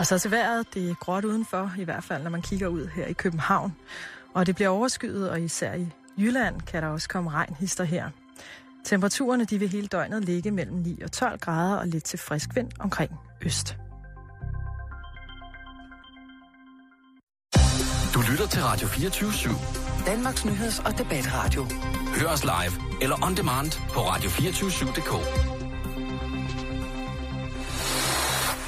Og så til vejret, det er gråt udenfor, i hvert fald når man kigger ud her i København. Og det bliver overskyet, og især i Jylland kan der også komme regnhister her. Temperaturerne de vil hele døgnet ligge mellem 9 og 12 grader og lidt til frisk vind omkring øst. Du lytter til Radio 24 /7. Danmarks nyheds- og debatradio. Hør os live eller on demand på radio247.dk.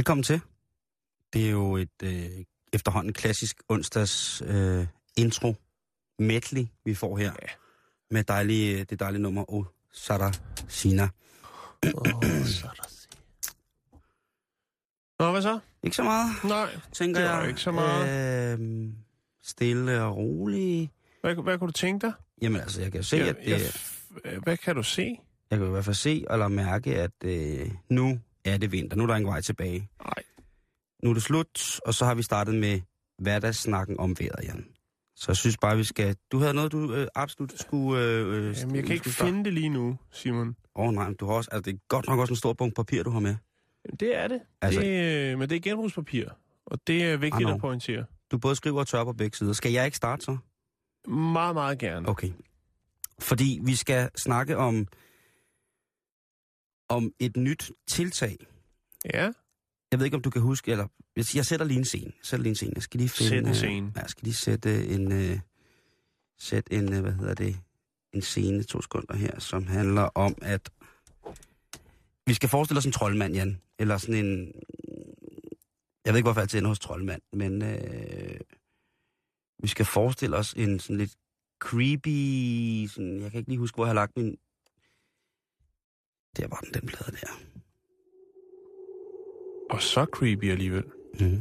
Velkommen til. Det er jo et øh, efterhånden klassisk onsdags øh, intro medley, vi får her. Ja. Med dejlige, det dejlige nummer O Sara Sina. Nå, hvad så? Ikke så meget, Nej, tænker det var jeg. ikke så meget. Øh, stille og rolig. Hvad, hvad kunne du tænke dig? Jamen altså, jeg kan se, at det, jeg, jeg, hvad kan du se? jeg kan i hvert fald se eller mærke, at øh, nu er det vinter. Nu er der ingen vej tilbage. Nej. Nu er det slut, og så har vi startet med hverdagssnakken om vejret, Jan. Så jeg synes bare, vi skal... Du havde noget, du øh, absolut skulle... Øh, øh, Jamen, jeg kan ikke finde det lige nu, Simon. Åh oh, nej, men du har også... Altså, det er godt nok også en stor bunke papir, du har med. Jamen, Det er det. Altså- det øh, men det er genbrugspapir, og det er vigtigt I know. at pointere. Du både skriver og tør på begge sider. Skal jeg ikke starte så? Meget, meget gerne. Okay. Fordi vi skal snakke om om et nyt tiltag. Ja, Jeg ved ikke, om du kan huske, eller jeg jeg sætter lige en scene. Jeg sætter lige en scene. Jeg skal lige finde, Sæt en øh, scene. Ja, jeg skal lige sætte en, øh, sætte en, øh, hvad hedder det, en scene, to sekunder her, som handler om, at vi skal forestille os en troldmand, Jan. Eller sådan en, jeg ved ikke, hvorfor jeg altid ender hos troldmand, men øh, vi skal forestille os en sådan lidt creepy, sådan, jeg kan ikke lige huske, hvor jeg har lagt min, der var den, den plade der. og så creepy alligevel. Mm.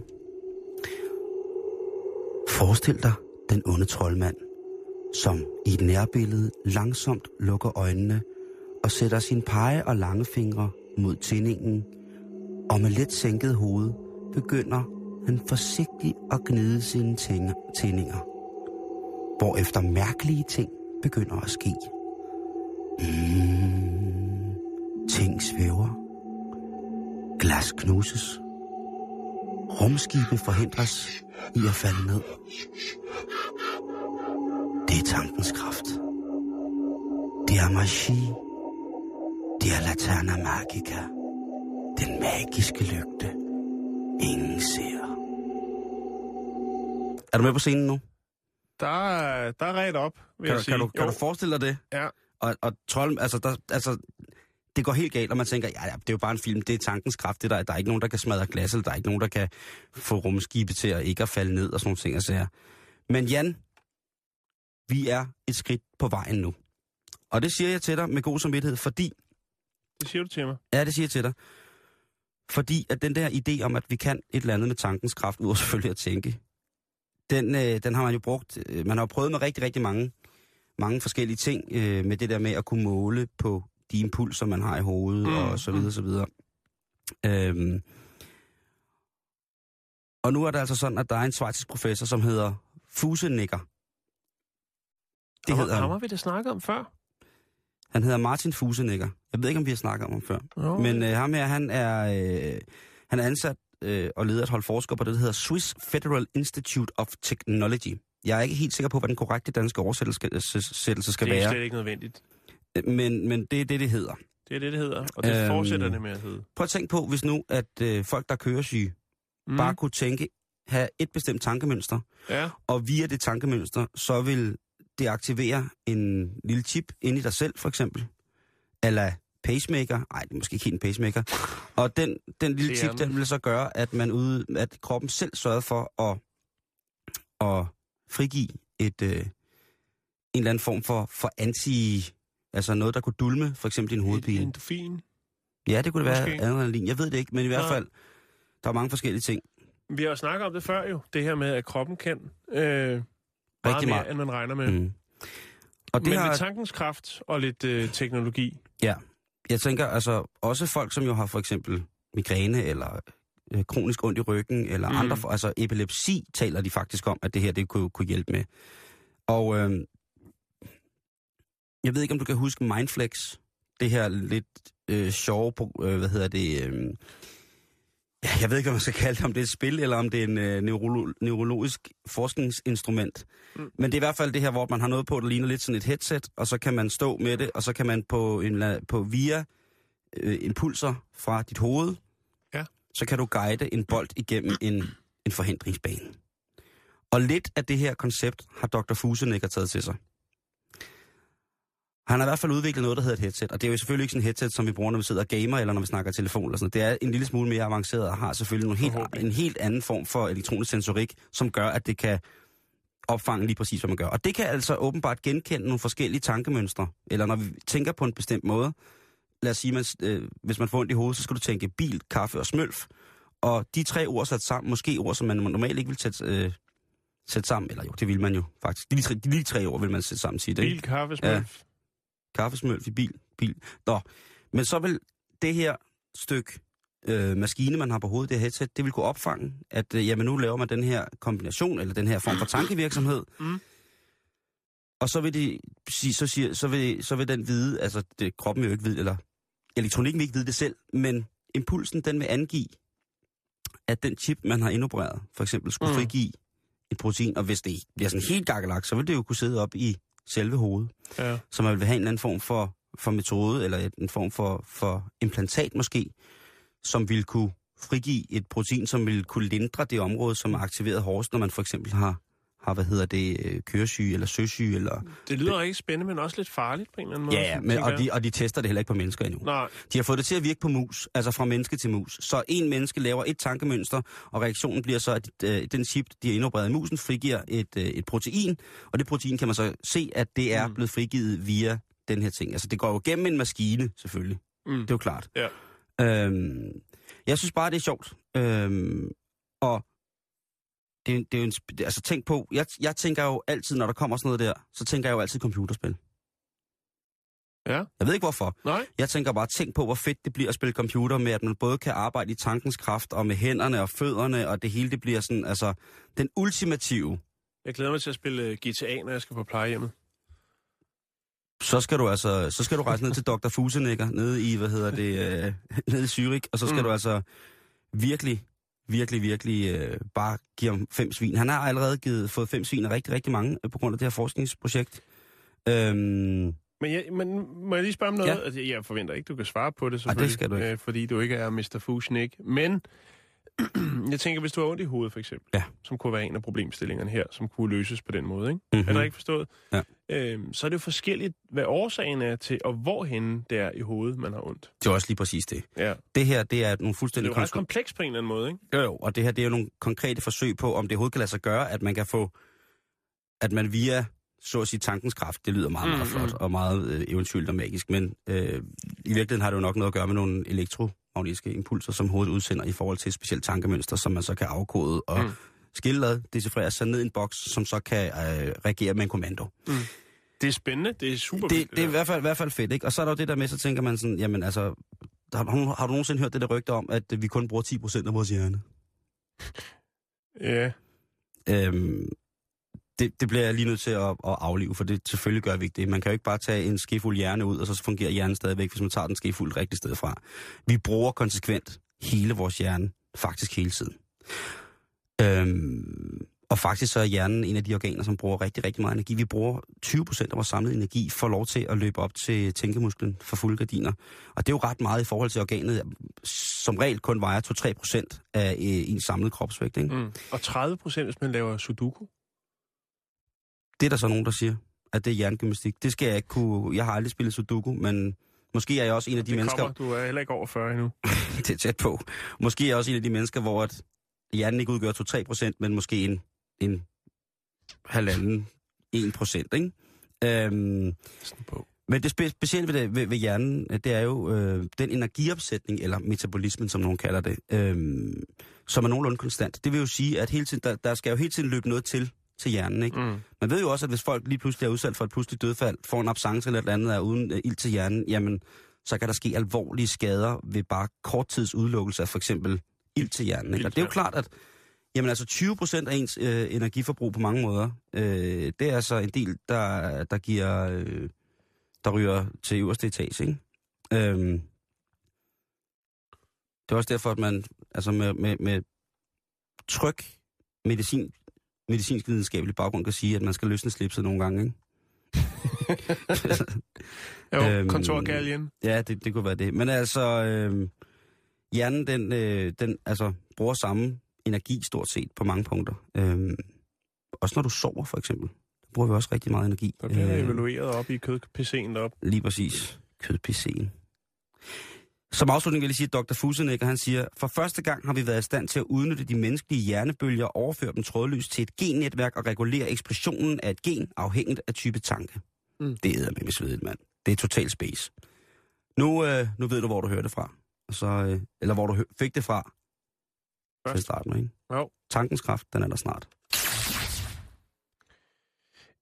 Forestil dig den onde troldmand, som i et nærbillede langsomt lukker øjnene og sætter sin pege og lange fingre mod tændingen, og med let sænket hoved begynder han forsigtigt at gnide sine tændinger, hvorefter mærkelige ting begynder at ske. Mm, ting svæver. Glas knuses. Rumskibe forhindres i at falde ned. Det er tankens kraft. Det er magi. Det er Laterna Magica. Den magiske lygte. Ingen ser. Er du med på scenen nu? Der, er- der er ret op, vil Kan, jeg du, sige. kan, du, kan Jo, du forestille dig det? Ja, Og, og trold, altså, der, altså, det går helt galt, og man tænker, ja, ja, det er jo bare en film, det er tankens kraft, det der, der er ikke nogen, der kan smadre glas, eller der er ikke nogen, der kan få rumskibe til at ikke at falde ned, og sådan nogle ting, og sager. Men Jan, vi er et skridt på vejen nu. Og det siger jeg til dig med god samvittighed, fordi, det siger du til mig. ja, det siger jeg til dig, fordi at den der idé om, at vi kan et eller andet med tankens kraft, udover selvfølgelig at tænke, den, øh, den har man jo brugt, øh, man har prøvet med rigtig, rigtig mange, mange forskellige ting, øh, med det der med at kunne måle på de impulser, man har i hovedet, Mm, mm, og så videre, så videre. Øhm, og nu er det altså sådan, at der er en svejtisk professor, som hedder Fusenikker. Det ham, hedder ham han. har vi da snakket om før. Han hedder Martin Fusenikker. Jeg ved ikke, om vi har snakket om ham før. Nå, Men øh, ham her, han er, øh, han er ansat øh, og leder et hold forskere på det, der hedder Swiss Federal Institute of Technology. Jeg er ikke helt sikker på, hvad den korrekte danske oversættelse skal, skal det er være, slet ikke nødvendigt. Men, men det er det, det hedder. Det er det, det hedder, og det Øhm, fortsætter det med at hedde. Prøv at tænke på, hvis nu, at øh, folk, der kører syge, Mm. bare kunne tænke, have et bestemt tankemønster, Ja, og via det tankemønster, så vil det aktivere en lille chip ind i dig selv, for eksempel. Eller pacemaker. Nej, det er måske ikke helt en pacemaker. Og den, den lille chip, den. den vil så gøre, at man ude, at kroppen selv sørger for at, at frigive et, øh, en eller anden form for, for anti Altså noget, der kunne dulme for eksempel din hovedpine. Endofin. Ja, det kunne det være Måske. adrenalin. Jeg ved det ikke, men i hvert Nej. fald, der er mange forskellige ting. Vi har snakket om det før jo. Det her med, at kroppen kan øh, meget Rigtig mere, meget. end man regner med. Mm. Og det Men har, med tankens kraft og lidt øh, teknologi. ja, jeg tænker altså også folk, som jo har for eksempel migræne eller øh, kronisk ondt i ryggen, eller Mm. andre, for- altså epilepsi taler de faktisk om, at det her det kunne, kunne hjælpe med. Og øh, jeg ved ikke, om du kan huske Mindflex, det her lidt øh, sjove, øh, hvad hedder det, øh, ja, jeg ved ikke, hvad man skal kalde det, om det er et spil, eller om det er en øh, neurolo- neurologisk forskningsinstrument. Mm. Men det er i hvert fald det her, hvor man har noget på, der ligner lidt sådan et headset, og så kan man stå med det, og så kan man på, en, på via øh, impulser fra dit hoved, Ja. så kan du guide en bold igennem en, en forhindringsbane. Og lidt af det her koncept har Dr. Fusenegger taget til sig. Han har i hvert fald udviklet noget, der hedder et headset. Og det er jo selvfølgelig ikke sådan et headset, som vi bruger, når vi sidder og gamer, eller når vi snakker telefon. Eller sådan. Det er en lille smule mere avanceret og har selvfølgelig nogle helt, en helt anden form for elektronisk sensorik, som gør, at det kan opfange lige præcis, hvad man gør. Og det kan altså åbenbart genkende nogle forskellige tankemønstre. Eller når vi tænker på en bestemt måde. Lad os sige, man, øh, hvis man får ondt i hovedet, så skal du tænke bil, kaffe og smølf. Og de tre ord sat sammen, måske ord, som man normalt ikke vil sætte, øh, sætte sammen. Eller jo, det vil man jo faktisk. De tre, de lige tre ord vil man sætte sammen, sige det. Bil, kaffe, smølf. Kaffesmølf i bil, bil. Nå, men så vil det her stykke øh, maskine, man har på hovedet, det her headset, det vil kunne opfange, at øh, jamen, nu laver man den her kombination, eller den her form for tankevirksomhed. Mm. Og så vil, de, så, siger, så, vil, så vil den vide, altså det, kroppen jo ikke vide, eller elektronikken vil ikke vide det selv, men impulsen, den vil angive, at den chip, man har indopereret, for eksempel, skulle mm. frigive et protein, og hvis det bliver sådan helt gakkelagt, så vil det jo kunne sidde op i selve hovedet Ja. så man vil have en eller anden form for, for metode, eller en form for, for implantat måske, som vil kunne frigive et protein, som vil kunne lindre det område, som er aktiveret hårdest, når man for eksempel har, har hvad hedder det, øh, køresyge eller søsyge. Eller... Det lyder rigtig spændende, men også lidt farligt på en eller anden måde. Ja, ja, men, og, de, og de tester det heller ikke på mennesker endnu. Nej, De har fået det til at virke på mus, altså fra menneske til mus. Så en menneske laver et tankemønster, og reaktionen bliver så, at øh, den chip, de har indopereret i musen, frigiver et, øh, et protein, og det protein kan man så se, at det er Mm. blevet frigivet via den her ting. Altså det går jo gennem en maskine, selvfølgelig. mm. Det er jo klart. Ja. Øhm, jeg synes bare, det er sjovt. Øhm, og det, er det er jo en, altså tænk på, jeg, jeg tænker jo altid, når der kommer sådan noget der, så tænker jeg jo altid computerspil. Ja. Jeg ved ikke hvorfor. Nej, Jeg tænker bare, tænk på, hvor fedt det bliver at spille computer med, at man både kan arbejde i tankens kraft, og med hænderne og fødderne, og det hele det bliver sådan, altså, den ultimative. jeg glæder mig til at spille øh, GTA, når jeg skal på plejehjemmet. Så skal du altså, så skal du rejse ned til Dr. Fusenegger, nede i, hvad hedder det, øh, nede i Zürich, og så skal mm. du altså virkelig, virkelig, virkelig øh, bare give ham fem svin. Han har allerede givet, fået fem svin af rigtig, rigtig mange øh, på grund af det her forskningsprojekt. Øhm, Men, jeg, men må jeg lige spørge om noget? Ja. Altså, jeg forventer ikke, du kan svare på det, det selvfølgelig. skal du ikke. Øh, fordi du ikke er Mr. Fushnik. Men jeg tænker, hvis du har ondt i hovedet, for eksempel, Ja. som kunne være en af problemstillingerne her, som kunne løses på den måde, ikke? mm-hmm. Er det ikke forstået? Ja. Øhm, så er det jo forskelligt, hvad årsagen er til, og hvorhen det er i hovedet, man har ondt. Det er også lige præcis det. Ja. Det her, det er nogle Det er fuldstændig jo ret komplekst på en eller anden måde, ikke? Jo, jo, og det her det er jo nogle konkrete forsøg på, om det overhovedet kan lade sig gøre, at man kan få, at man via, så at sige, tankens kraft, det lyder meget, meget Mm, flot og meget øh, eventyrligt og magisk, men øh, i virkeligheden har det jo nok noget at gøre med nogle elektromagnetiske impulser, som hovedet udsender i forhold til et specielt tankemønster, som man så kan afkode og Mm. mm. skille decifrere sig ned i en boks, som så kan øh, reagere med en kommando. Det er spændende, det er super Det, det er i hvert fald, i hvert fald fedt, ikke? Og så er der jo det der med, så tænker man sådan, jamen altså, har, du- har du nogensinde hørt det der rygte om, at vi kun bruger 10% af vores hjerne? Ja, Øhm, det, det bliver jeg lige nødt til at, at aflive, for det selvfølgelig gør vi ikke det. Man kan jo ikke bare tage en skefuld hjerne ud, og så fungerer hjernen stadigvæk, hvis man tager den skefuld rigtigt sted fra. Vi bruger konsekvent hele vores hjerne, faktisk hele tiden. Øhm, og faktisk så er hjernen en af de organer, som bruger rigtig, rigtig meget energi. Vi bruger 20% af vores samlede energi for lov til at løbe op til tænkemusklen for fulde gardiner. Og det er jo ret meget i forhold til organet, som regel kun vejer 2-3% af øh, en samlet kropsvægt. Ikke? mm. Og 30 procent, hvis man laver sudoku. Det er der så nogen, der siger, at det er hjernegymnastik. Det skal jeg ikke kunne... Jeg har aldrig spillet Sudoku, men måske er jeg også en af de det mennesker... kommer, du er heller ikke over 40 endnu. det er tæt på. Måske er jeg også en af de mennesker, hvor at hjernen ikke udgør 2-3 procent, men måske en, en halvanden, 1 procent, ikke? Øhm, Sådan på. Men det spe- specielle ved, det, ved, ved hjernen, det er jo øh, den energiopsætning, eller metabolismen, som nogen kalder det, øh, som er nogenlunde konstant. Det vil jo sige, at hele tiden, der, der skal jo hele tiden løbe noget til til hjernen. Ikke? Mm. Man ved jo også, at hvis folk lige pludselig er udsat for et pludseligt dødfald, får en absence eller et eller andet er uden øh, ild til hjernen, jamen, så kan der ske alvorlige skader ved bare kort tids udelukkelse af for eksempel ild til hjernen. Ikke? Og det er jo klart, at jamen, altså 20 procent af ens øh, energiforbrug på mange måder, øh, det er altså en del, der, der giver, øh, der ryger til øverste etage. Ikke? Øhm, det er også derfor, at man altså med, med, med tryk medicin, medicinsk videnskabelig baggrund kan sige, at man skal løsne slipset nogle gange. Ikke? Jo, Øhm, kontorgaljen. Ja, det, det kunne være det. Men altså, øh, hjernen, den, øh, den altså, bruger samme energi stort set på mange punkter. Øh, også når du sover, for eksempel. Der bruger vi også rigtig meget energi. Der bliver Øh, evalueret op i kød-PC'en deroppe. Lige præcis. Kød-PC'en. Som afslutning vil jeg sige, at Dr. Fusenegger, han siger, for første gang har vi været i stand til at udnytte de menneskelige hjernebølger og overføre dem trådløst til et gennetværk og regulere eksplosionen af et gen afhængigt af type tanke. Mm. Det er med svedigt, mand. Det er total space. Nu, øh, nu ved du, hvor du hørte det fra. Så, øh, eller hvor du fik det fra. Til Først. starten, ikke? Jo. Tankens kraft, den er der snart.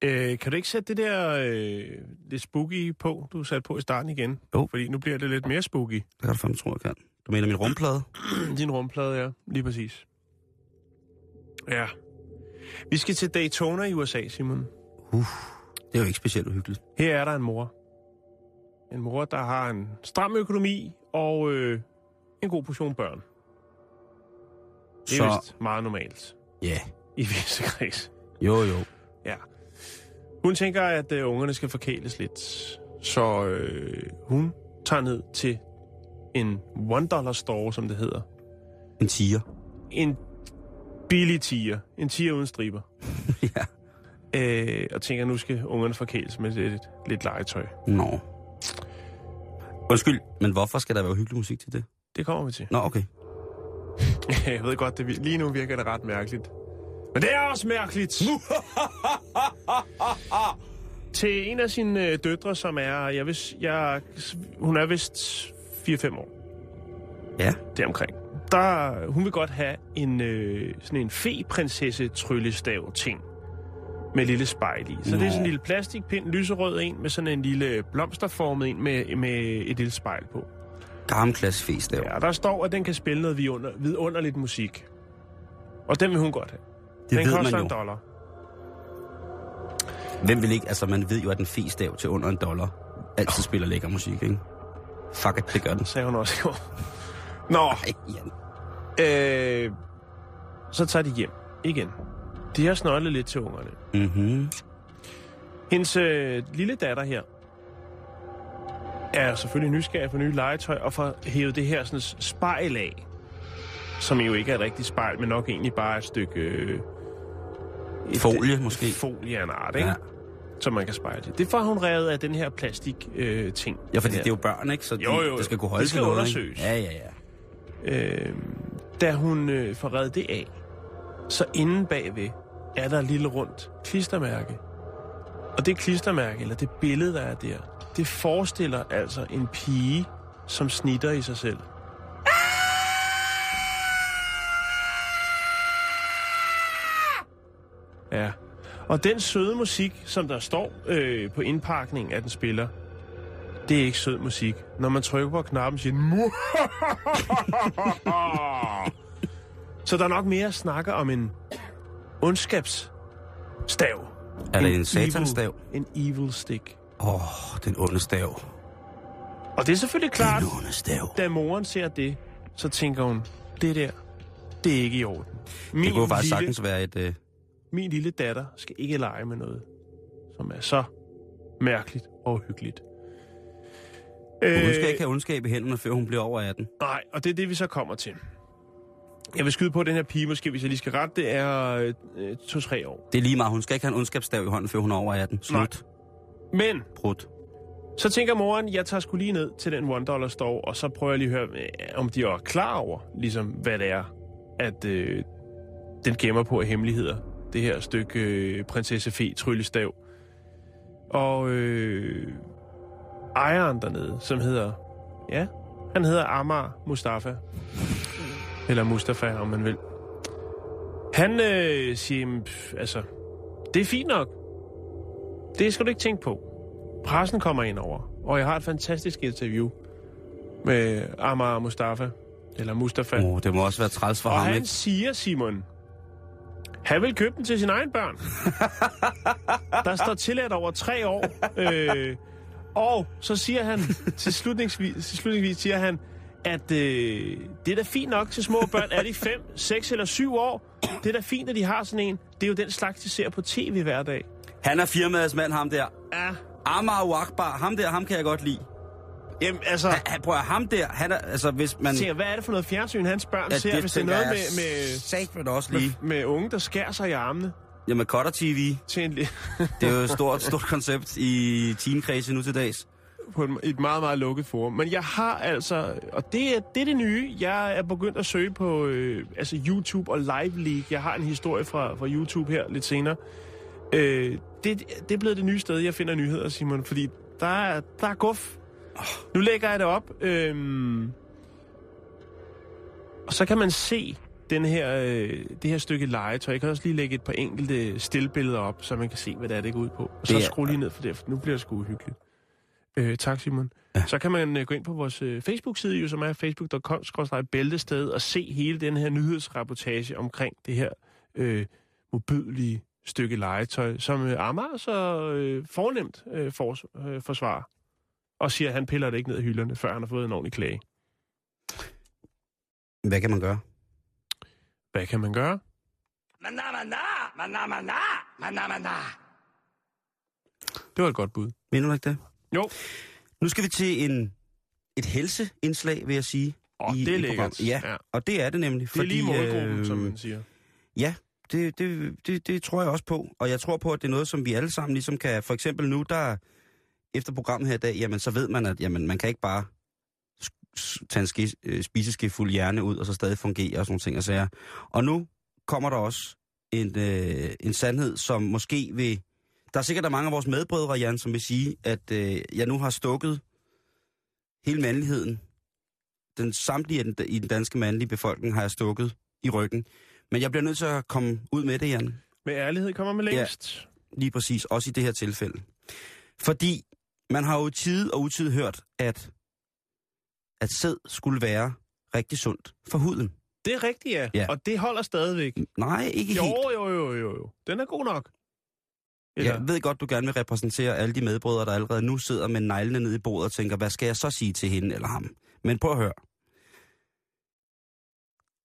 Øh, kan du ikke sætte det der øh, lidt spooky på, du satte på i starten igen? Jo. Fordi nu bliver det lidt mere spooky. Det kan du fandme tro, jeg kan. Du mener min rumplade? Din rumplade, ja. Lige præcis. Ja. Vi skal til Daytona i USA, Simon. Det er jo ikke specielt uhyggeligt. Her er der en mor. En mor, der har en stram økonomi og øh, en god portion børn. Det er Så, vist meget normalt ja. i visse kreds. Jo, jo. Ja. Hun tænker, at øh, ungerne skal forkæles lidt. Så øh, hun tager ned til en one dollar store, som det hedder. En tiger. En billig tiger. En tiger uden striber. ja. Øh, og tænker, at nu skal ungerne forkæles med lidt, lidt legetøj. Nå. Undskyld, men hvorfor skal der være hyggelig musik til det? Det kommer vi til. Nå, okay. Jeg ved godt, det lige nu virker det ret mærkeligt. Men det er også mærkeligt! Til en af sine øh, døtre, som er, jeg vidst, jeg, hun er vist 4-5 år, Ja. deromkring. Der, hun vil godt have en øh, sådan en fe-prinsesse tryllestav ting med lille spejl i. Så Nå. det er sådan en lille plastikpind, lyserød en, med sådan en lille blomsterformet en med, med et lille spejl på. Gammel klasse fest der. Ja, der står, at den kan spille noget vidunder, vidunderligt musik. Og den vil hun godt have. Det den ved koster man en jo. dollar. Hvem vil ikke? Altså, man ved jo, at en festav til under en dollar altid spiller lækker musik, ikke? Fuck it, det gør den. Sagde hun også i går. Nå, Ej, øh, så tager de hjem igen. De har snøjlet lidt til ungerne. Mhm. Hendes øh, lille datter her er selvfølgelig nysgerrig på nye legetøj og får hævet det her sådan spejl af, som jo ikke er et rigtigt spejl, men nok egentlig bare et stykke... Øh, et, Folie, måske. Folie af en art, ikke? Ja. Som man kan spejle. Det får hun revet af den her plastik øh, ting. Ja, fordi det er jo børn, ikke? Så de, Jo, jo, jo. det skal kunne holde Det skal noget, undersøges. Ikke? Ja, ja, ja. Øh, da hun øh, får reddet det af, så inde bagved er der et lille rundt klistermærke. Og det klistermærke, eller det billede, der er der, det forestiller altså en pige, som snitter i sig selv. Ja. Og den søde musik, som der står øh, på indpakningen af den spiller, det er ikke sød musik. Når man trykker på knappen, siger den... Så der er nok mere at snakke om en ondskabsstav. Er det en satansstav? Evil, en evil stick. Åh, oh, den onde stav. Og det er selvfølgelig klart, da moren ser det, så tænker hun, det der, det er ikke i orden. Min, Det kunne jo faktisk lille, sagtens være et... Min lille datter skal ikke lege med noget, som er så mærkeligt og hyggeligt. hun skal Øh, ikke have ondskab i hænderne, før hun bliver over 18. Nej, og det er det, vi så kommer til. Jeg vil skyde på, at den her pige, måske hvis jeg lige skal rette, det er øh, to-tre år. Det er lige meget. Hun skal ikke have en ondskabsstav i hånden, før hun er over 18. Slut. Men Brut. så tænker moren, jeg tager sgu lige ned til den one dollar store, og så prøver jeg lige at høre, øh, om de er klar over, ligesom hvad det er, at øh, den gemmer på af hemmeligheder. Det her stykke øh, prinsesse Fe tryllestav. Og øh, ejeren dernede, som hedder... Ja, han hedder Amar Mustafa. Eller Mustafa, om man vil. Han øh, siger, "Jamen, pff, altså, det er fint nok. Det skal du ikke tænke på. Pressen kommer ind over, og jeg har et fantastisk interview med Amar Mustafa. Eller Mustafa. Oh, det må også være træls for Og ham, han ikke? siger, Simon, han vil købe den til sine egne børn. Der står tilladt over tre år. Øh, og så siger han, til slutningsvis, til slutningsvis siger han, at øh, det er da fint nok til små børn. Er de 5, 6 eller 7 år? Det er da fint, at de har sådan en. Det er jo den slags, de ser på tv hver dag. Han er firmaets mand, ham der. Ja, Amar Akbar, ham der, ham kan jeg godt lide. Jamen altså... Han, han, prøv at, ham der, han er, altså hvis man... Tænker, hvad er det for noget fjernsyn, hans børn Ja, ser, hvis det er noget med, med, satme også lige. med, med unge, der skærer sig i armene Jamen, Cutter TV, til en, det er jo et stort, stort koncept i teenkredse nu til dags. på et, et meget, meget lukket forum. Men jeg har altså, og det er det, er det nye, jeg er begyndt at søge på øh, altså YouTube og Live League. Jeg har en historie fra, fra YouTube her lidt senere. Øh, det, det er blevet det nye sted, jeg finder nyheder, Simon, fordi der er, der er guf. Nu lægger jeg det op, øhm, og så kan man se den her, øh, det her stykke legetøj. Jeg kan også lige lægge et par enkelte stillbilleder op, så man kan se, hvad det er, det går ud på. Og så Det er- skru lige ned for det, for nu bliver det sgu uhyggeligt. Øh, tak, Simon. Ja. Så kan man øh, gå ind på vores øh, Facebook-side, jo, som er facebook.com-bæltested, og se hele den her nyhedsrapportage omkring det her øh, mobydelige stykke legetøj, som øh, Amager så øh, fornemt øh, for, øh, forsvarer. Og siger, at han piller det ikke ned i hylderne, før han har fået en ordentlig klage. Hvad kan man gøre? Hvad kan man gøre? Det var et godt bud. Mener du ikke det? Jo. Nu skal vi til en, et helseindslag, vil jeg sige. Åh, det er lækkert. programmet. Ja, Ja. og det er det nemlig. Det er lige målgruppen, øh, som man siger. Ja, det, det, det, det tror jeg også på. Og jeg tror på, at det er noget, som vi alle sammen ligesom kan... For eksempel nu, der efter programmet her i dag, jamen så ved man, at jamen, man kan ikke bare tage en ske, øh, spiseske fuld hjerne ud, og så stadig fungere og sådan nogle ting og sager. Og nu kommer der også en, øh, en sandhed, som måske vil... Der er sikkert der er mange af vores medbrødre, Jan, som vil sige, at øh, jeg nu har stukket hele mandligheden. Den samtlige den, i den danske mandlige befolkning har jeg stukket i ryggen. Men jeg bliver nødt til at komme ud med det, Jan. Med ærlighed kommer man længst. Lige præcis, også i det her tilfælde. Fordi man har jo tid og utid hørt, at, at sæd skulle være rigtig sundt for huden. Det er rigtigt, ja. Ja. Og det holder stadigvæk. Nej, ikke Jo, helt. jo, jo, jo, jo. Den er god nok. Eller, Jeg ved godt, du gerne vil repræsentere alle de medbrødre, der allerede nu sidder med neglene ned i bordet og tænker, hvad skal jeg så sige til hende eller ham? Men prøv at høre.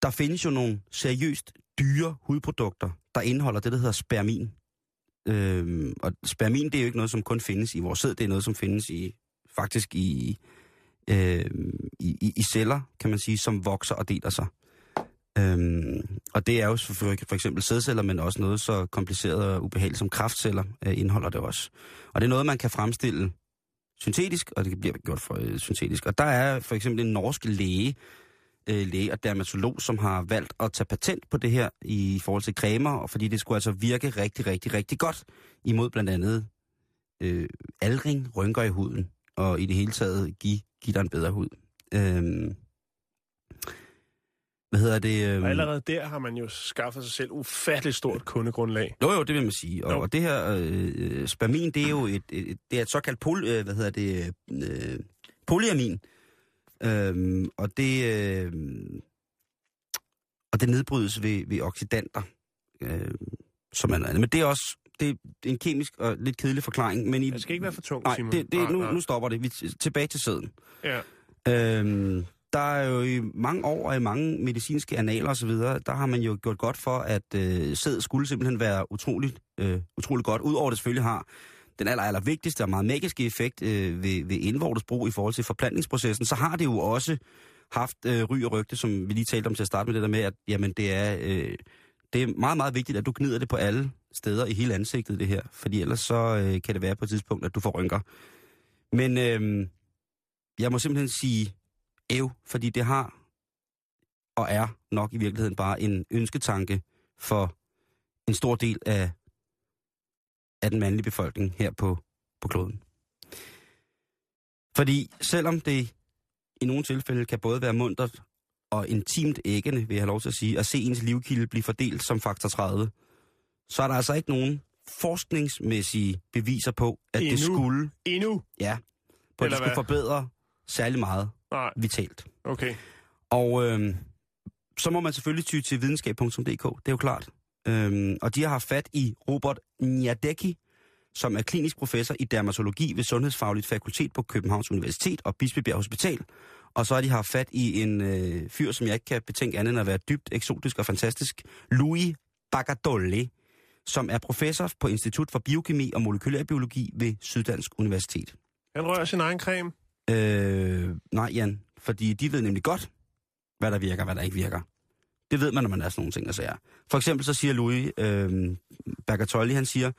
Der findes jo nogle seriøst dyre hudprodukter, der indeholder det, der hedder spermin. Øhm, og spermin, det er jo ikke noget, som kun findes i vores sæd, det er noget, som findes i faktisk i, øhm, i, i, i celler, kan man sige, som vokser og deler sig. Øhm, og det er jo for, for eksempel sædceller, men også noget så kompliceret og ubehageligt som kraftceller øh, indeholder det også. Og det er noget, man kan fremstille syntetisk, og det bliver gjort for øh, syntetisk. Og der er for eksempel en norsk læge, øh, læge og dermatolog, som har valgt at tage patent på det her i forhold til cremer, og fordi det skulle altså virke rigtig, rigtig, rigtig godt imod blandt andet øh, aldring, rynker i huden, og i det hele taget give, give dig en bedre hud. Øhm, hvad hedder det? Øhm, Og allerede der har man jo skaffet sig selv ufatteligt stort kundegrundlag. Jo, jo, det vil man sige. Og, Jo. og det her øh, øh, spermin, det er jo et, et, det er et såkaldt pol, øh, hvad hedder det, øh, polyamin. Øhm, og det øh, og det nedbrydes ved, ved oxidanter, øh, som man Men det er også det er en kemisk og lidt kedelig forklaring. Men i, Det skal ikke være for tungt, nej, Simon. det, det, nu, nej. nu stopper det. Vi er tilbage til sæden. Ja. Øhm, der er jo i mange år og i mange medicinske analer osv., der har man jo gjort godt for, at øh, sæd skulle simpelthen være utroligt, øh, utroligt godt. Udover det selvfølgelig har den aller, aller vigtigste og meget magiske effekt øh, ved, ved indvortes brug i forhold til forplantningsprocessen, så har det jo også haft øh, ry og rygte, som vi lige talte om til at starte med det der med, at jamen, det, er, øh, det er meget, meget vigtigt, at du gnider det på alle steder i hele ansigtet, det her. Fordi ellers så øh, kan det være på et tidspunkt, at du får rynker. Men øh, jeg må simpelthen sige æv, fordi det har og er nok i virkeligheden bare en ønsketanke for en stor del af, af den mandlige befolkning her på, på kloden. Fordi selvom det i nogle tilfælde kan både være muntert og intimt æggende, vil jeg have lov til at sige, at se ens livkilde blive fordelt som faktor 30, så er der altså ikke nogen forskningsmæssige beviser på, at det Endnu. skulle, Endnu? ja, på at det Eller skulle hvad? forbedre særlig meget Nej, vitalt. okay. Og øh, så må man selvfølgelig ty til videnskab.dk, det er jo klart. Øhm, og de har haft fat i Robert Niadecki, som er klinisk professor i dermatologi ved Sundhedsfagligt Fakultet på Københavns Universitet og Bispebjerg Hospital. Og så har de haft fat i en øh, fyr, som jeg ikke kan betænke andet end at være dybt eksotisk og fantastisk, Louis Bagadolli, som er professor på Institut for Biokemi og Molekylærbiologi ved Syddansk Universitet. Han rører sin egen creme. Øh, nej, Jan, fordi de ved nemlig godt, hvad der virker, hvad der ikke virker. Det ved man, når man er sådan nogle ting, der siger. For eksempel så siger Louis øh, Bergatolli, han siger,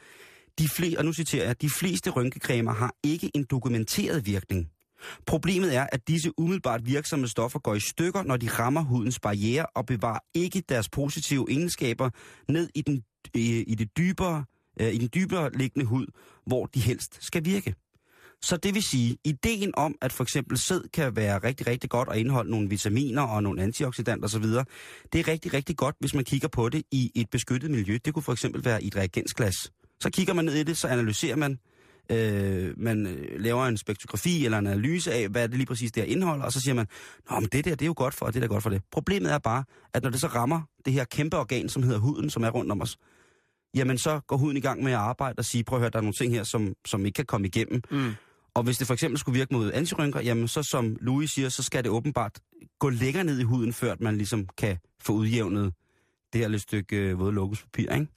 de fle, og nu citerer jeg, de fleste rynkecremer har ikke en dokumenteret virkning. Problemet er, at disse umiddelbart virksomme stoffer går i stykker, når de rammer hudens barriere og bevarer ikke deres positive egenskaber ned i den, i, i det dybere, øh, i den dybere liggende hud, hvor de helst skal virke. Så det vil sige, ideen om, at for eksempel sæd kan være rigtig, rigtig godt og indeholde nogle vitaminer og nogle antioxidanter osv., det er rigtig, rigtig godt, hvis man kigger på det i et beskyttet miljø. Det kunne for eksempel være i et reagensglas. Så kigger man ned i det, så analyserer man, øh, man øh, laver en spektrografi eller en analyse af, hvad det lige præcis der indeholder, og så siger man, Nå, men det der, det er jo godt for, og det der er godt for det. Problemet er bare, at når det så rammer det her kæmpe organ, som hedder huden, som er rundt om os, jamen så går huden i gang med at arbejde og sige, prøv at høre, der er nogle ting her, som, som ikke kan komme igennem. Mm. Og hvis det for eksempel skulle virke mod antirynker, jamen så som Louis siger, så skal det åbenbart gå længere ned i huden, før man ligesom kan få udjævnet det her lille stykke øh, våde lokuspapir, ikke?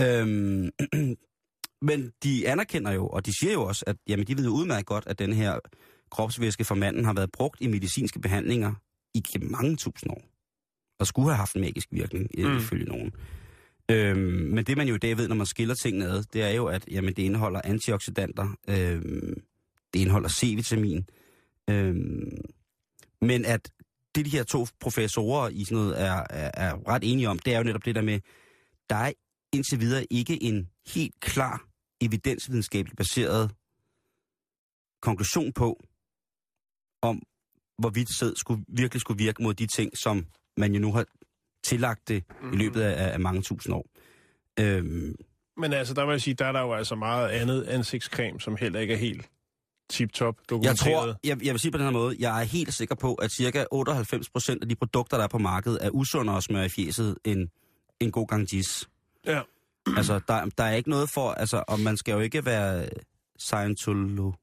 Øhm, men de anerkender jo, og de siger jo også, at jamen, de ved jo udmærket godt, at den her kropsvæske for manden har været brugt i medicinske behandlinger i mange tusind år. Og skulle have haft en magisk virkning, Mm. mm. ifølge nogen. Øhm, men det man jo i dag ved, når man skiller tingene ad, det er jo, at jamen, det indeholder antioxidanter, øhm, det indeholder C-vitamin, øhm, men at det de her to professorer i sådan noget er, er, er ret enige om, det er jo netop det der med, der er indtil videre ikke en helt klar evidensvidenskabeligt baseret konklusion på, om hvorvidt sæd skulle, virkelig skulle virke mod de ting, som man jo nu har tillagt det Mhm. i løbet af, af mange tusind år. Øhm, Men altså, der vil jeg sige, der er der jo altså meget andet ansigtscreme, som heller ikke er helt tip-top jeg dokumenteret. tror, jeg, jeg vil sige på den her måde, jeg er helt sikker på, at cirka 98% af de produkter, der er på markedet, er usundere at smøre i fjeset end en god gang gis. Ja. Altså, der, der er ikke noget for, altså, og man skal jo ikke være scientolog.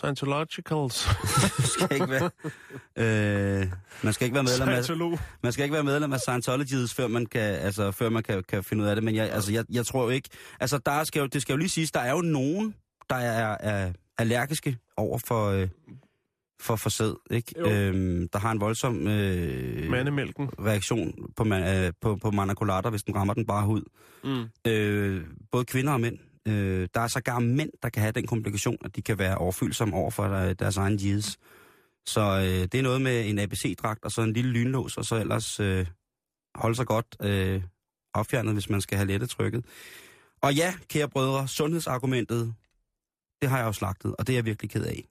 Scientologicals. skal ikke være, øh, man skal ikke være medlem af, man skal ikke være medlem af Scientologies, før man kan, altså, før man kan, kan finde ud af det. Men jeg, altså, jeg, jeg tror jo ikke... Altså, der skal jo, det skal jo lige siges, der er jo nogen, der er, er allergiske over for, øh, for, sæd, ikke? Jo. Øhm, der har en voldsom øh, Mandemælken. reaktion på, man, øh, på, på manaculater, hvis den rammer den bare hud. Mm. Øh, både kvinder og mænd. Øh, der er sågar mænd, der kan have den komplikation, at de kan være overfølsomme over for øh, deres egen jizz. Så øh, det er noget med en ABC-dragt og så en lille lynlås, og så ellers øh, holde sig godt øh, affjernet, hvis man skal have lettet trykket. Og ja, kære brødre, sundhedsargumentet, det har jeg jo slagtet, og det er jeg virkelig ked af.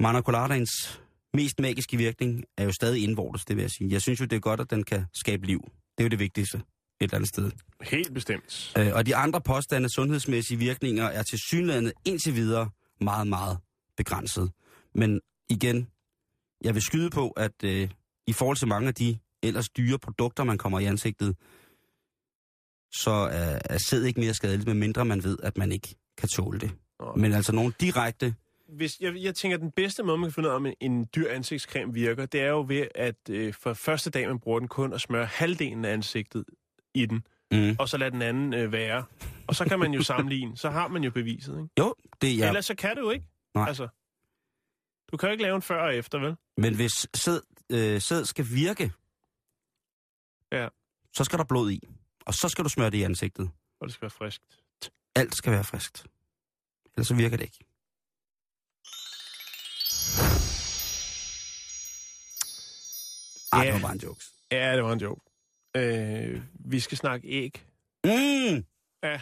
Manacoladaens mest magiske virkning er jo stadig indvortes, det vil jeg sige. Jeg synes jo, det er godt, at den kan skabe liv. Det er jo det vigtigste et eller andet sted. Helt bestemt. Øh, og de andre påstande sundhedsmæssige virkninger er til synlandet indtil videre meget, meget begrænset. Men igen, jeg vil skyde på, at øh, i forhold til mange af de ellers dyre produkter, man kommer i ansigtet, så er, er sæd ikke mere skadeligt, medmindre man ved, at man ikke kan tåle det. Nå. Men altså nogle direkte... Hvis, jeg, jeg tænker, at den bedste måde, man kan finde ud af, om en, dyr ansigtscreme virker, det er jo ved, at øh, for første dag, man bruger den kun, at smøre halvdelen af ansigtet i den, Mm. og så lade den anden øh, være. Og så kan man jo sammenligne. Så har man jo beviset, ikke? Jo, det er Ja. Ellers så kan du jo ikke. Nej. Altså, du kan jo ikke lave en før og efter, vel? Men hvis sæd, øh, sæd skal virke, Ja. så skal der blod i. Og så skal du smøre det i ansigtet. Og det skal være friskt. Alt skal være friskt. Ellers så virker det ikke. Ej, Ja. det var bare en jokes. Ja, det var en joke. Øh, vi skal snakke æg. Mm. Ja.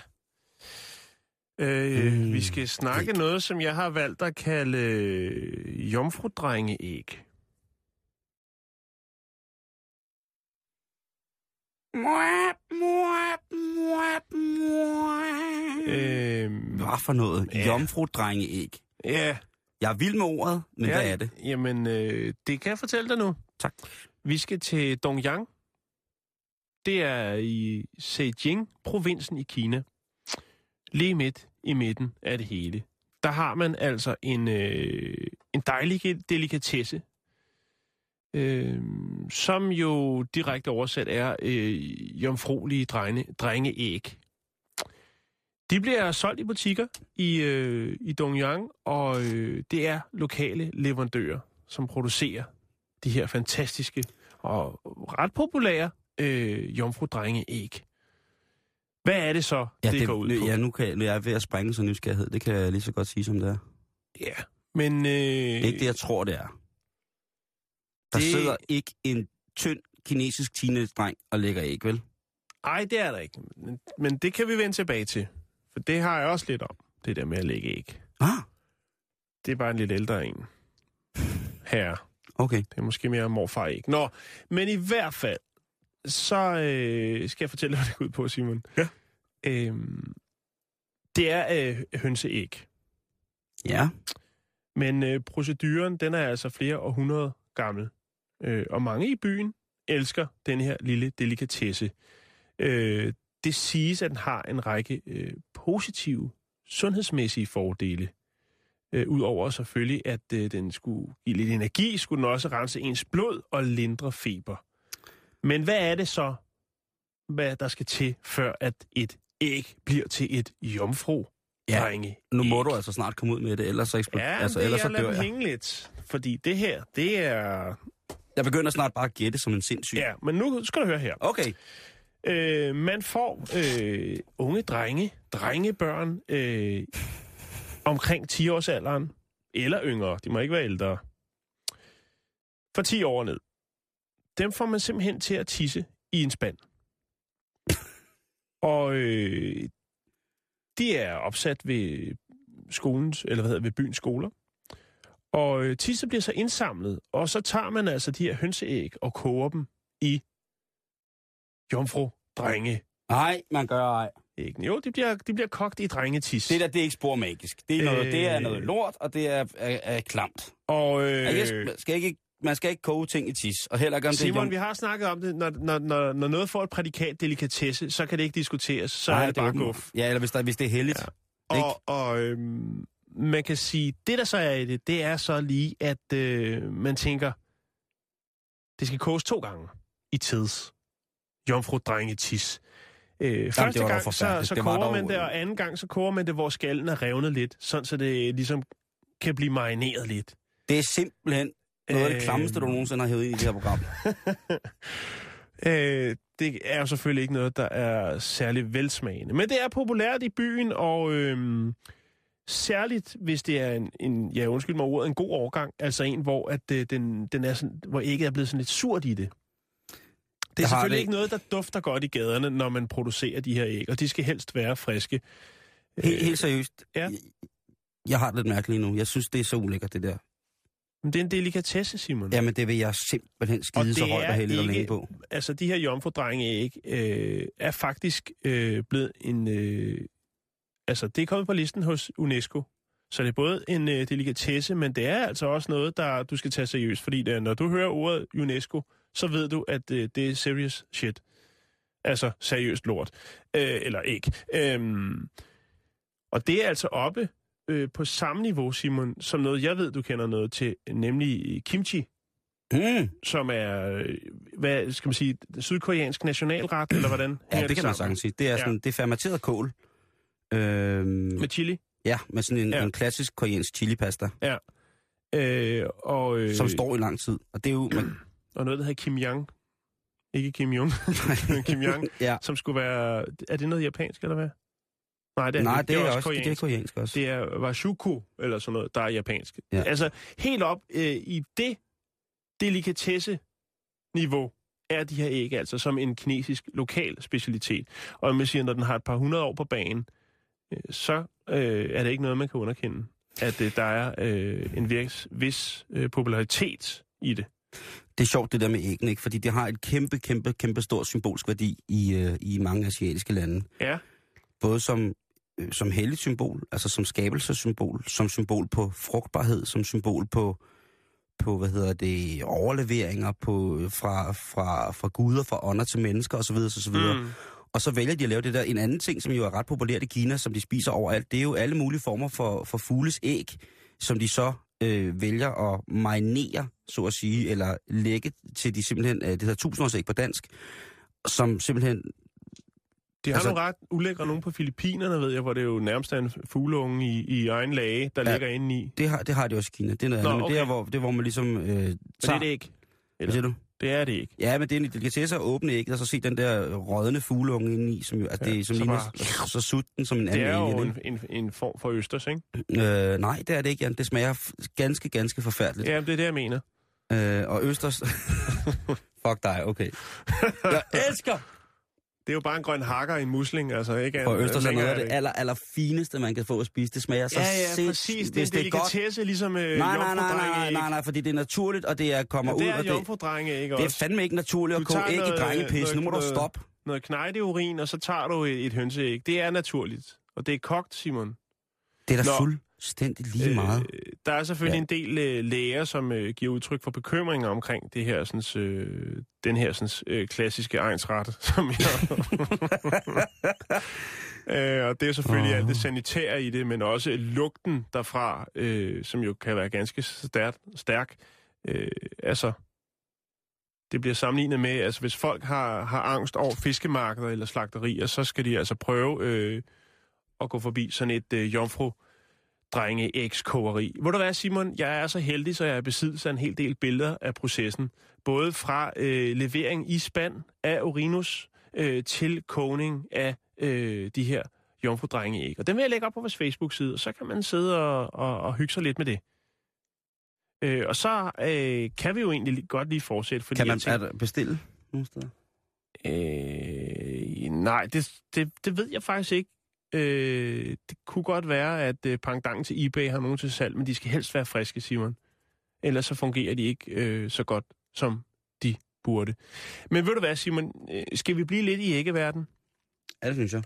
Øh, Mm, vi skal snakke æg. noget, som jeg har valgt at kalde øh, jomfrudrengeæg. Øh, Hvad for noget? Ja. Jomfru-drengeæg. ja, Jeg er vild med ordet, men ja, hvad er det? Jamen, øh, det kan jeg fortælle dig nu. Tak. Vi skal til Dongyang. Det er i Zhejiang-provinsen i Kina. Lige midt i midten af det hele. Der har man altså en, øh, en dejlig delikatesse, øh, som jo direkte oversat er øh, jomfruelige drenge, drengeæg. De bliver solgt i butikker i, øh, i Dongyang, og øh, det er lokale leverandører, som producerer de her fantastiske og ret populære øh, jomfru-drenge-æg. Hvad er det så, Ja, det, det, går ud på? ja nu kan jeg, jeg er ved at sprænge så nysgerrighed. Det kan jeg lige så godt sige, som det er. Ja, men... Øh, Det er ikke det, jeg tror, det er. Der Det- sidder ikke en tynd kinesisk teenage-dreng og lægger æg, vel? Ej, det er der ikke. Men, men det kan vi vende tilbage til. For det har jeg også lidt om, det der med at lægge æg. Ah, Det er bare en lidt ældre en. Her. okay. Det er måske mere morfar æg. Nå, men i hvert fald, så øh, skal jeg fortælle dig, hvad det går ud på, Simon. Ja. Øhm, det er øh, hønseæg. Ja. Men øh, proceduren, den er altså flere århundreder gammel. Øh, og mange i byen elsker den her lille delikatesse. Øh, det siges, at den har en række øh, positive sundhedsmæssige fordele. Øh, Udover selvfølgelig, at øh, den skulle give lidt energi, skulle den også rense ens blod og lindre feber. Men hvad er det så, hvad der skal til, før at et æg bliver til et jomfru? Ja, drenge Nu må æg? du altså snart komme ud med det, ellers så, ekspl- Ja, altså, det ellers så dør jeg. hænge lidt. Fordi det her, det er... Jeg begynder snart bare at gætte som en sindssyg. Ja, men nu skal du høre her. Okay. Øh, man får øh, unge drenge, drengebørn, øh, omkring 10-årsalderen, eller yngre, de må ikke være ældre, for 10 år ned. Dem får man simpelthen til at tisse i en spand. Og øh, de er opsat ved skolens, eller hvad hedder, ved byens skoler. Og øh, tisse bliver så indsamlet, og så tager man altså de her hønseæg og koger dem i jomfru, drenge, Nej, man gør ej. æggene. Jo, de bliver, de bliver kogt i drengetis. Det der, det er ikke spor magisk. Det er, noget, Øh. det er noget lort, og det er, er, er klamt. Og øh. Jeg skal ikke, man skal ikke koge ting i tis, og heller ikke om Simon, det vi er... har snakket om det. Når, når, når, når noget får et prædikat delikatesse, så kan det ikke diskuteres. Så er det bare guf. Ja, eller hvis, der, hvis det er heldigt. Ja. Og, og øhm, man kan sige, det der så er i det, det er så lige, at øh, man tænker, det skal koges to gange i tids. Jomfru drenge tis. Øh, første dog gang, så, så Det koger dog- man det, og anden gang, så koger man det, hvor skallen er revnet lidt, sådan så det ligesom kan blive marineret lidt. Det er simpelthen noget af det Øh. klammeste, du nogensinde har hævet i det her program. Øh, det er jo selvfølgelig ikke noget, der er særlig velsmagende. Men det er populært i byen, og øhm, særligt hvis det er en, en, ja undskyld mig ordet, en god overgang. Altså en, hvor, at, øh, den, den er sådan, hvor ægget er blevet sådan lidt surt i det. Det er Jeg selvfølgelig det- ikke noget, der dufter godt i gaderne, når man producerer de her æg, og de skal helst være friske. Helt, helt seriøst. ja. Jeg, jeg har det lidt mærkeligt nu. Jeg synes, det er så ulækkert, det der. Men det er en delikatesse, Simon. Jamen, det vil jeg simpelthen skide så højt og heldigt og ikke- længe på. altså de her jomfrudrengeæg øh, er faktisk øh, blevet en... Øh, altså det er kommet på listen hos UNESCO. Så det er både en øh, delikatesse, men det er altså også noget, der du skal tage seriøst. Fordi der, når du hører ordet UNESCO, så ved du, at øh, det er serious shit. Altså seriøst lort. Øh, eller æg. Øhm, og det er altså oppe øh, på samme niveau, Simon, som noget, jeg ved, du kender noget til, nemlig kimchi Mm. som er, øh, hvad skal man sige, sydkoreansk nationalret, eller hvordan? Ja, hænger det kan man sagtens sige. Det er, sådan, Ja. ja. det er fermenteret kål. Øhm, Med chili. ja, med sådan en, Ja. ja. en klassisk koreansk chilipasta, Øh, og, øh, som står i lang tid. Og det er jo... Man, og noget, der hedder Kim Yang. Ikke Kim Jong, Kim Yang, ja. som skulle være... Er det noget japansk, eller hvad? Nej, det er, Nej, ikke. det er, også, koreansk. det er koreansk også. Det er washuku, eller sådan noget, der er japansk. Ja. Altså, helt op øh, i det delikatesse-niveau er de her æg altså som en kinesisk lokal specialitet. Og man siger, når den har et par hundrede år på banen, øh, så øh, er det ikke noget, man kan underkende. At øh, der er øh, en vis, vis øh, popularitet i det. Det er sjovt, det der med æggene, ikke? Fordi det har et kæmpe, kæmpe, kæmpe stor symbolsk værdi i, øh, i mange asiatiske lande. Ja, Både som, øh, som helligt symbol, altså som skabelsessymbol, som symbol på frugtbarhed, som symbol på, på hvad hedder det, overleveringer på, fra, fra, fra guder, fra ånder til mennesker osv. osv. Mm. Mm. Og så vælger de at lave det der. En anden ting, som jo er ret populært i Kina, som de spiser overalt, det er jo alle mulige former for, for fugles æg, som de så øh, vælger at marinere, så at sige, eller lægge til de simpelthen, øh, det hedder tusindårsæg på dansk, som simpelthen, De har Altså- altså, nogle ret ulækre nogen på Filippinerne, ved jeg, hvor det er jo nærmest er en fugleunge i, i egen lage, der Ja. ligger inde i. det har, det har de også i Kina, det er noget Nå, andet, men det er, okay. hvor, det er, hvor man ligesom øh, tager... Men det er det ikke. Hvad siger du? Det er det ikke. Ja, men det er en delikatesse at åbne ægget, og så se den der rådne fugleunge inde i, som jo, at Ja, det, som så ligner, bare- så sut den som en Det anden er jo en, en, en form for østers, ikke? Øh, nej, det er det ikke, Jan. Det smager ganske, ganske forfærdeligt. Ja, det er det, jeg mener. Øh, og Østers... Fuck dig, okay. Jeg elsker! Det er jo bare en grøn hakker i en musling, altså ikke? Og Østers er det aller, aller fineste, man kan få at spise. Det smager så Ja, ja, sinds- præcis. Det er hvis det er godt. delikatesse, ligesom øh, Nej, nej, nej, nej, nej, nej, fordi det er naturligt, og det er, kommer Ja, det ud, er og det, jomfrudrenge, ikke det er også? fandme ikke naturligt at koge æg i drengepis. Nu må du stoppe. Noget knejteurin, og så tager du et, et hønseæg. Det er naturligt. Og det er kogt, Simon. Det er da Nå. Fuldstændig lige meget. Øh, der er selvfølgelig Ja. en del øh, læger, som øh, giver udtryk for bekymringer omkring det her, sådan, øh, den her sådan, øh, klassiske egensret, som jeg... øh, og det er selvfølgelig Åh. alt det sanitære i det, men også lugten derfra, øh, som jo kan være ganske stærk. stærk. Øh, altså, det bliver sammenlignet med, altså hvis folk har, har angst over fiskemarkeder eller slagterier, så skal de altså prøve øh, at gå forbi sådan et øh, jomfru drenge kogeri. Hvor du hvad, Simon? Jeg er så heldig, så jeg er besiddelse af en hel del billeder af processen. Både fra øh, levering i spand af urinus øh, til kogning af øh, de her jomfrudrengeæg. Og dem vil jeg lægge op på vores Facebook-side, og så kan man sidde og, og, og hygge sig lidt med det. Øh, og så øh, kan vi jo egentlig li- godt lige fortsætte, fordi Kan man tænker, er bestille nogle steder? Øh, nej, det, det, det ved jeg faktisk ikke. Øh, det kunne godt være, at øh, pangdangen til eBay har nogen til salg, men de skal helst være friske, Simon. Ellers så fungerer de ikke øh, så godt, som de burde. Men ved du hvad, Simon? Øh, skal vi blive lidt i æggeverden? Ja, det synes jeg.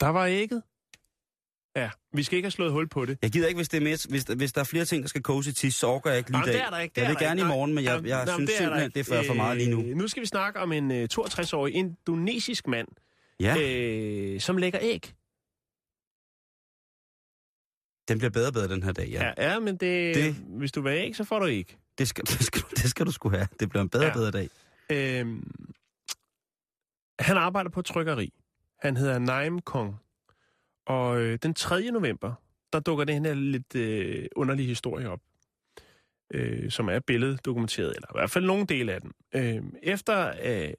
Der var ægget. Ja, vi skal ikke have slået hul på det. Jeg gider ikke, hvis, det er mere, hvis, hvis der er flere ting, der skal koges i tis, så orker jeg ikke lige Jamen, det er der ikke. Det jeg vil gerne ikke. i morgen, men jeg, Jamen, jeg jamen, synes det er simpelthen, det er for, for meget lige nu. Øh, nu skal vi snakke om en øh, 62-årig indonesisk mand, Ja, øh, som lægger æg. den bliver bedre og bedre den her dag, ja. Ja, ja men det, Det- hvis du vil æg, så får du æg. Det, skal, det, skal, det skal du sgu have. Det bliver en bedre og Ja. bedre dag. Øhm, han arbejder på et trykkeri. Han hedder Naim Kong. Og øh, den 3. november, der dukker den her lidt øh, underlige historie op. Øh, som er billeddokumenteret, eller i hvert fald nogen del af den. Øh, efter øh,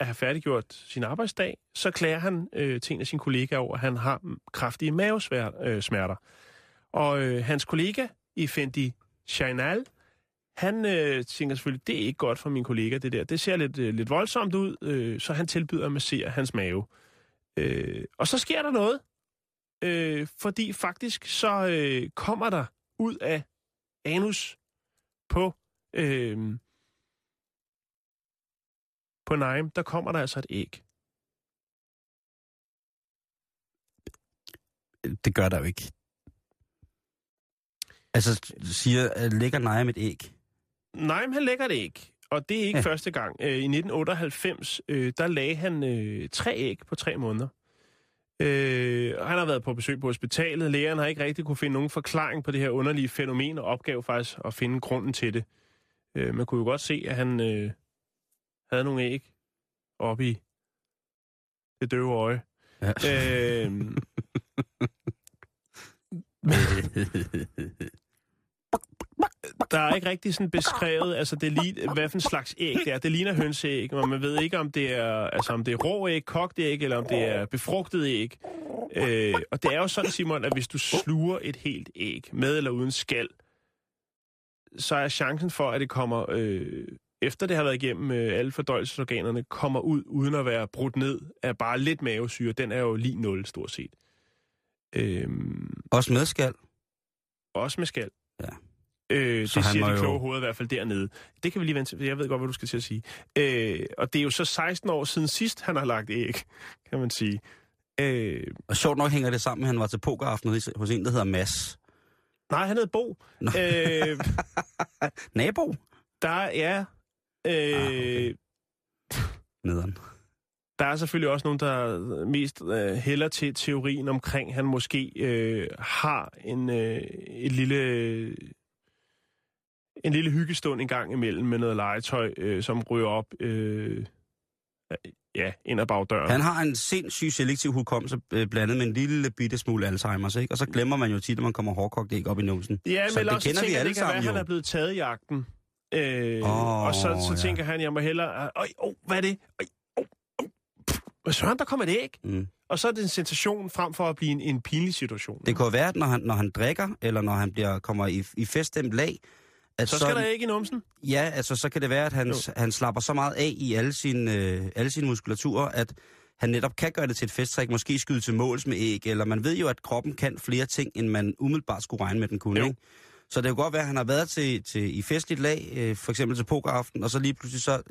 at have færdiggjort sin arbejdsdag, så klager han øh, til en af sine kollegaer over, at han har kraftige mavesmerter. Øh, smerter. og øh, hans kollega, Effendi Chainal, han øh, tænker selvfølgelig, det er ikke godt for min kollega, det der. Det ser lidt, øh, lidt voldsomt ud, øh, så han tilbyder at massere hans mave. Øh, og så sker der noget, øh, fordi faktisk så øh, kommer der ud af anus på øh, på Naim, der kommer der altså et æg. Det gør der jo ikke. Altså, siger, at lægger nej med et æg. Naim, han lægger et æg, og det er ikke Ja. første gang. Øh, I 1998, øh, der lagde han øh, tre æg på tre måneder. Øh, han har været på besøg på hospitalet. Lægerne har ikke rigtig kunne finde nogen forklaring på det her underlige fænomen, og opgave faktisk at finde grunden til det. Øh, man kunne jo godt se, at han øh, havde nogle æg oppe i det døve øje. Ja. Øh, der er ikke rigtig sådan beskrevet, altså det lig, hvad for en slags æg det er. Det ligner hønseæg, og man ved ikke, om det er, altså, om det er rå æg, kogt æg, eller om det er befrugtet æg. Øh, og det er jo sådan, Simon, at hvis du sluger et helt æg, med eller uden skal, så er chancen for, at det kommer øh, efter det har været igennem øh, alle fordøjelsesorganerne, kommer ud uden at være brudt ned af bare lidt mavesyre. Den er jo lige 0 stort set. Øhm, Også med skal. også med skal. Ja. Øh, Så det siger de jo- kloge hoveder i hvert fald dernede. Det kan vi lige vente til. Jeg ved godt, hvad du skal til at sige. Øh, og det er jo så 16 år siden sidst, han har lagt æg, kan man sige. Øh, Og sjovt nok hænger det sammen at han var til pokeraften hos- en, der hedder Mads. nej, han hed Bo. Nå. Øh, Nabo? der er... Øh, Ah, okay. Nederen. Der er selvfølgelig også nogen, der mest øh, hælder til teorien omkring, han måske øh, har en, øh, et lille, en lille hyggestund en gang imellem med noget legetøj, øh, som ryger op øh, ja, ind ad bagdøren. Han har en sindssyg selektiv hukommelse øh, blandet med en lille bitte smule Alzheimer's, ikke? Og så glemmer man jo tit, at man kommer hårdkogt æg op i numsen. ja, så men det også kender vi alle det kan være, sammen at han er blevet taget i jagten. Øh, Åh, og så, så ja. tænker han, jeg må hellere... Øj, oh, hvad er det? Øj, oh, oh. Hvad søren, der kommer et æg? Mm. Og så er det en sensation frem for at blive en, en pinlig situation. Det kan være, at når han, når han drikker, eller når han bliver, kommer i, i feststemt lag, at så skal der æg i numsen. Ja, altså så kan det være, at han, Jo. han slapper så meget af i alle sine, øh, alle sine muskulaturer, at han netop kan gøre det til et festtræk, måske skyde til måls med æg, eller man ved jo, at kroppen kan flere ting, end man umiddelbart skulle regne med, den kunne. Jo. Ikke? Så det kan godt være, at han har været til, til, i festligt lag, øh, for eksempel til pokeraften, og så lige pludselig så,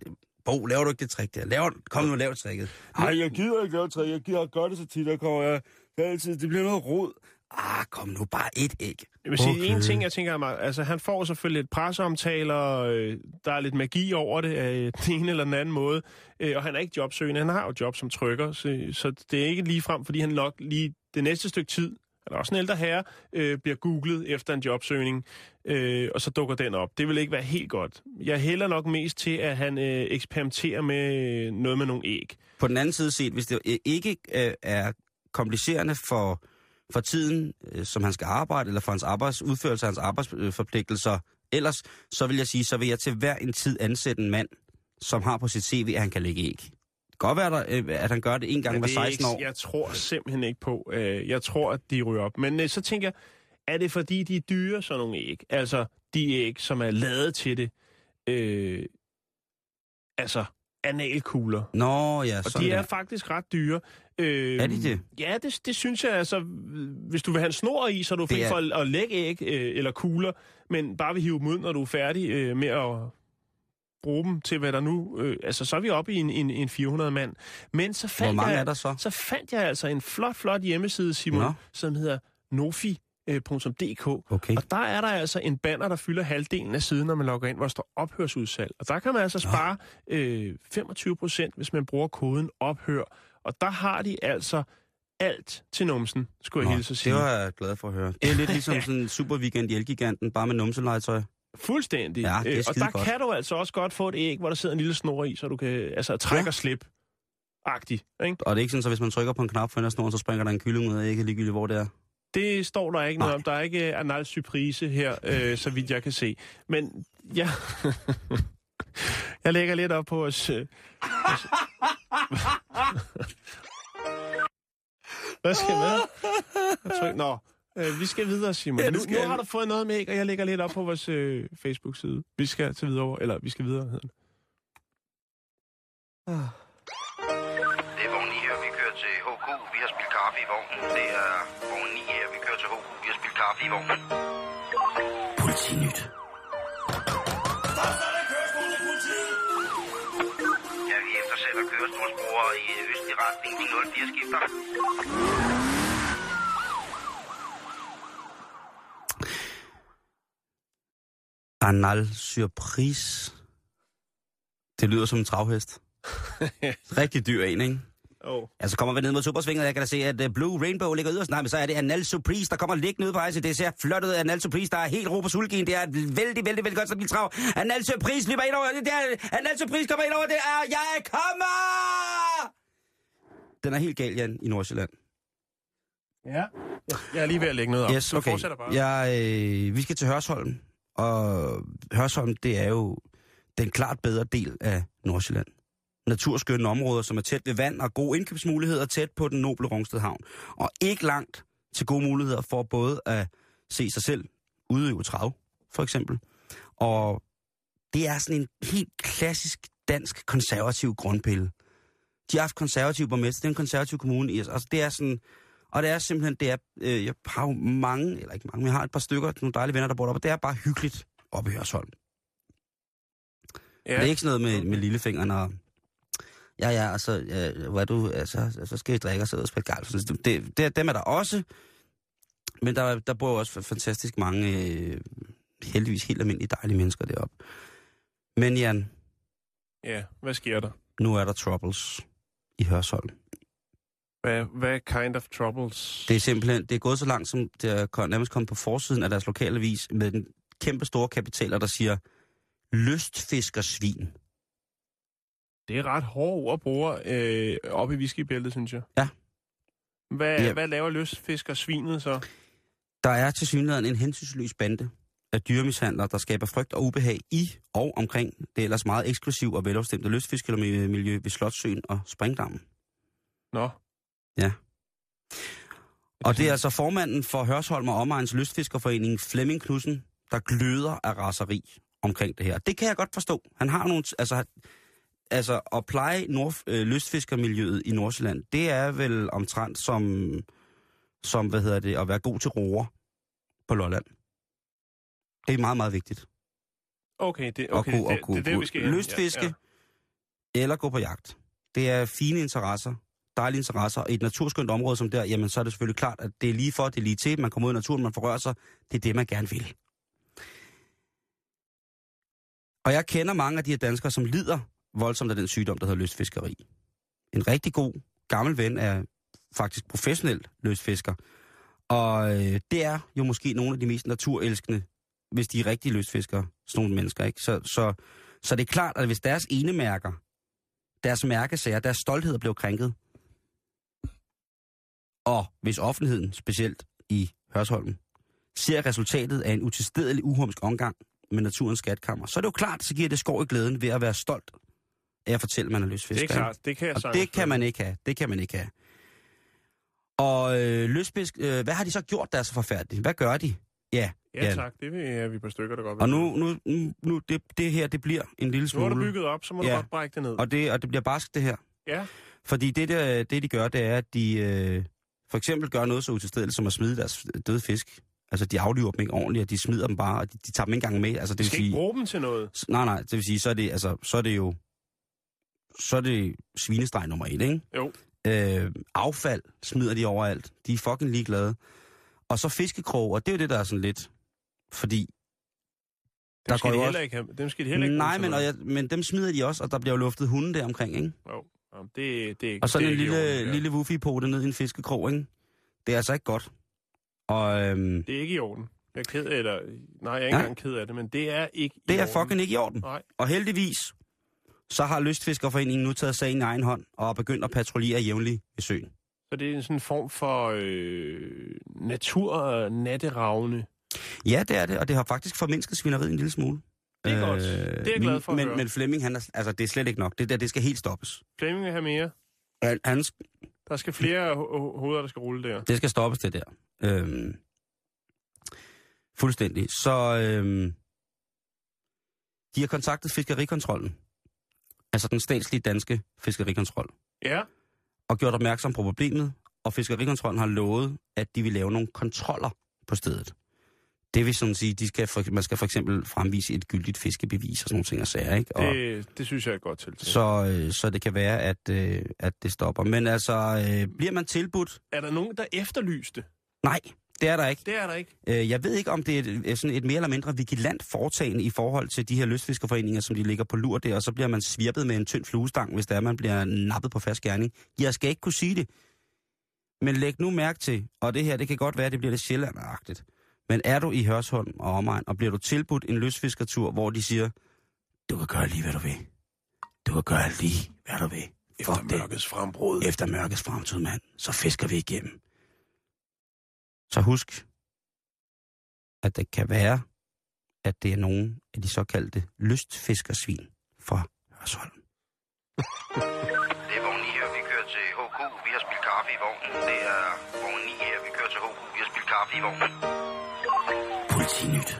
Bo, laver du ikke det trick der? Laver, kom nu, lav tricket. Ej, jeg gider ikke lave træ. Jeg gider gøre det så tit, der kommer jeg... Det, altid, det bliver noget rod. Ah, kom nu, bare et æg. Jeg vil sige, Okay. en ting, jeg tænker, er meget- altså han får selvfølgelig et presseomtaler, øh, der er lidt magi over det af den ene eller den anden måde, øh, og han er ikke jobsøgende, han har jo job som trykker, så, så det er ikke lige frem, fordi han nok lige det næste stykke tid, han er også en ældre herre, øh, bliver googlet efter en jobsøgning, øh, og så dukker den op. Det vil ikke være helt godt. Jeg hælder nok mest til, at han øh, eksperimenterer med noget med nogle æg. På den anden side set, hvis det øh, ikke øh, er komplicerende for, for tiden, øh, som han skal arbejde, eller for hans arbejds, udførelse af hans arbejdsforpligtelser, ellers, så vil jeg sige, så vil jeg til hver en tid ansætte en mand, som har på sit CV, at han kan lægge æg. Det kan godt være, der, øh, at han gør det en gang hver det er 16 år. Jeg tror simpelthen ikke på. Øh, jeg tror, at de ryger op. Men så tænker jeg, er det fordi, de er dyre, sådan nogle æg? Altså, de æg, som er lavet til det. Øh, altså, analkugler. Nå, ja, Og sådan de er der. faktisk ret dyre. Øh, Er de det? Ja, det, det synes jeg. Altså, hvis du vil have en snor i, så er du fri er- for at, at lægge æg øh, eller kugler, men bare vil hive dem ud, når du er færdig øh, med at bruge dem til, hvad der nu... Øh, altså, så er vi oppe i en, en, en 400 mand. Men så fandt Hvor mange jeg, er der så? så fandt jeg altså en flot, flot hjemmeside, Simon, Nå. som hedder nofi.dk. Okay. Og der er der altså en banner, der fylder halvdelen af siden, når man logger ind, hvor der står ophørsudsalg. Og der kan man altså spare øh, 25 procent, hvis man bruger koden ophør. Og der har de altså alt til numsen, skulle jeg Nå, hilse at sige. det var jeg glad for at høre. Det er lidt ligesom sådan en super weekend i Elgiganten, bare med numselegetøj. Fuldstændig. Ja, det er Øh, og der godt. kan du altså også godt få et æg, hvor der sidder en lille snor i, så du kan altså trække Ja. og slip. Agtig, ikke? Og det er ikke sådan, så hvis man trykker på en knap for en snor, så springer der en kylling ud af ægget, ligegyldigt hvor det er. Det står der ikke noget Nej. om. Der er ikke øh, anal surprise her, øh, så vidt jeg kan se. Men ja, jeg lægger lidt op på os. Øh, vores- Hvad skal med? Jeg tror, nå, øh, vi skal videre, Simon. Ja, nu, skal nu har du fået noget med æg, og jeg lægger lidt op på vores øh, Facebook-side. Vi skal til videre, eller vi skal videre, hedder den. Det er vogn 9 her, vi kører til HK. Vi har spillet kaffe i vognen. Det er vogn 9 her, vi kører til HK. Vi har spillet kaffe i vognen. Politinyt. Kørestolsbrugere i østlig retning. De 04 skifter. Anal surprise. Det lyder som en travhest. Rigtig dyr en, ikke? Oh. Altså kommer vi ned mod Supersvinget, jeg kan da se, at uh, Blue Rainbow ligger yderst. Nej, men så er det Anal Surprise, der kommer liggende ud på rejse. Det ser flot ud. Anal Surprise, der er helt ro på sulken. Det er et vældig, vældig, vældig godt stabilt trav. Anal Surprise løber ind over. Det er, Anal Surprise kommer ind over. Det er, jeg kommer! Den er helt gal, Jan, i Nordsjælland. Ja. Jeg er lige ved at lægge noget op. Yes, okay. fortsætter bare. Jeg, øh, vi skal til Hørsholm, og Hørsholm, det er jo den klart bedre del af Nordsjælland. Naturskønne områder, som er tæt ved vand og gode indkøbsmuligheder tæt på den noble Rungsted Havn. Og ikke langt til gode muligheder for både at se sig selv udøve trav, for eksempel, og det er sådan en helt klassisk dansk konservativ grundpille. De har haft konservativ borgmester, det er en konservativ kommune. Altså, det er sådan, og det er simpelthen, det er, øh, jeg har jo mange, eller ikke mange, men jeg har et par stykker, nogle dejlige venner, der bor deroppe, og det er bare hyggeligt oppe i Hørsholm. Ja. Det er ikke sådan noget med, med lillefingeren og... Ja, ja, altså, ja, hvad du, altså, så skal vi drikke og sidde og spille golf. Det, det, dem er der også, men der, der bor også fantastisk mange, øh, heldigvis helt almindelige dejlige mennesker deroppe. Men Jan, Ja, hvad sker der? nu er der troubles i Hørsholm. Hvad, hvad kind of troubles? Det er simpelthen, det er gået så langt, som det er nærmest kommet på forsiden af deres lokalavis med den kæmpe store kapitaler, der siger, lystfiskersvin. Det er ret hårde ord at bruge øh, op i whiskybæltet, synes jeg. Ja. Hvad, Ja. ja. hvad laver lystfisker svinet så? Der er til synligheden en hensynsløs bande af dyremishandlere, der skaber frygt og ubehag i og omkring det ellers meget eksklusiv og velafstemte lystfiskermiljø ved Slottsøen og Springdammen. Nå, Og det er altså formanden for Hørsholm og Omegns Lystfiskerforening, Flemming Knudsen, der gløder af raseri omkring det her. Det kan jeg godt forstå. Han har nogle... Altså, altså at pleje nord, øh, lystfiskermiljøet i Nordsjælland, det er vel omtrent som, som hvad hedder det, at være god til roer på Lolland. Det er meget, meget vigtigt. okay, det, at okay, kunne, det, at kunne, det, det, det, vi skal lystfiske Ja, ja. eller gå på jagt. Det er fine interesser, dejlige interesser. Og i et naturskønt område som der, jamen så er det selvfølgelig klart, at det er lige for, det er lige til, man kommer ud i naturen, man forrører sig. Det er det, man gerne vil. Og jeg kender mange af de her danskere, som lider voldsomt af den sygdom, der hedder lystfiskeri. En rigtig god gammel ven er faktisk professionel lystfisker. Og øh, det er jo måske nogle af de mest naturelskende, hvis de er rigtige lystfiskere, sådan nogle mennesker. Ikke? Så, så, så det er klart, at hvis deres ene mærker, deres mærkesager, deres stolthed blev krænket, og hvis offentligheden, specielt i Hørsholm, ser resultatet af en utilstedelig uhumsk omgang med naturens skatkammer, så er det jo klart, så giver det skår i glæden ved at være stolt af at fortælle, at man er Det lystfisker. er ikke? klart, det kan jeg Og det kan man ikke have. Det kan man ikke have. Og øh, lystfisk, øh, hvad har de så gjort, der er så forfærdeligt? Hvad gør de? Ja, Ja, Jan. tak. Det vil- er vi på stykker, der godt Og vil. nu, nu, nu, nu det, det her, det bliver en lille nu smule... er du bygget op, så må Ja. du godt brække det ned. Og det, og det bliver barsk, det her. Ja, Fordi det, der, det de gør, det er, at de øh, for eksempel gør noget så utilstedeligt som at smide deres døde fisk. Altså, de afliver dem ikke ordentligt, og de smider dem bare, og de, de tager dem ikke engang med. Altså, det vil skal ikke sige, bruge dem til noget. Nej, nej, det vil sige, så er det, altså, så er det jo, så er det svinestreg nummer et, ikke? Jo. Øh, affald smider de overalt. De er fucking ligeglade. Og så fiskekrog, og det er jo det, der er sådan lidt, fordi... Dem Der skal går de jo heller også- ikke have. Dem skal de heller ikke Nej, men, og jeg, men dem smider de også, og der bliver jo luftet hunde der omkring, ikke? Jo, Jamen, det, det er ikke Og sådan det en lille, orden, ja. lille woofipote ned i en fiskekrog, ikke? Det er altså ikke godt. Og øhm, Det er ikke i orden. Jeg er ked af, eller... Nej, jeg er ikke Ja. engang ked af det, men det er ikke i det er orden. fucking ikke i orden. Nej. Og heldigvis, så har Lystfiskerforeningen nu taget sagen i egen hånd og er begyndt at patruljere jævnligt i søen. Så det er en sådan form for øh, natur-natteravne. Ja, det er det, og det har faktisk formindsket svineriet en lille smule. Det er godt. Det er jeg glad for men, høre. men Flemming, han er, altså, det er slet ikke nok. Det der, det skal helt stoppes. Flemming vil have mere. Han, han, Der skal flere ho- hoveder, der skal rulle der. det skal stoppes, det der. Øhm, fuldstændig. Så øhm, de har kontaktet Fiskerikontrollen. Altså den statslige danske fiskerikontrol. Ja, og gjort opmærksom på problemet, og Fiskerikontrollen har lovet, at de vil lave nogle kontroller på stedet. Det vil sådan sige, de skal for, man skal for eksempel fremvise et gyldigt fiskebevis og sådan nogle ting og sager, ikke? Og, det, det synes jeg er godt til. så, øh, så det kan være, at, øh, at det stopper. Men altså, øh, bliver man tilbudt? Er der nogen, der efterlyste? Nej, det er der ikke. Det er der ikke. Øh, jeg ved ikke, om det er et, er sådan et mere eller mindre vigilant foretagende i forhold til de her lystfiskerforeninger, som de ligger på lur der, og så bliver man svirpet med en tynd fluestang, hvis der er, man bliver nappet på fast gerning. Jeg skal ikke kunne sige det. Men læg nu mærke til, og det her, det kan godt være, det bliver lidt sjællandagtigt. Men er du i Hørsholm og omegn, og bliver du tilbudt en lystfiskertur, hvor de siger, du kan gøre lige, hvad du vil. Du kan gøre lige, hvad du vil. Fuck det. frembrud. Efter mørkets fremtid, mand, så fisker vi igennem. Så husk, at det kan være, at det er nogen af de såkaldte lystfiskersvin fra Hørsholm. Det er vogn 9 her, vi kører til HK. Vi har spillet kaffe i vognen. Det er vogn 9 her, vi kører til HK. Vi har spillet kaffe i vognen. Politinyt.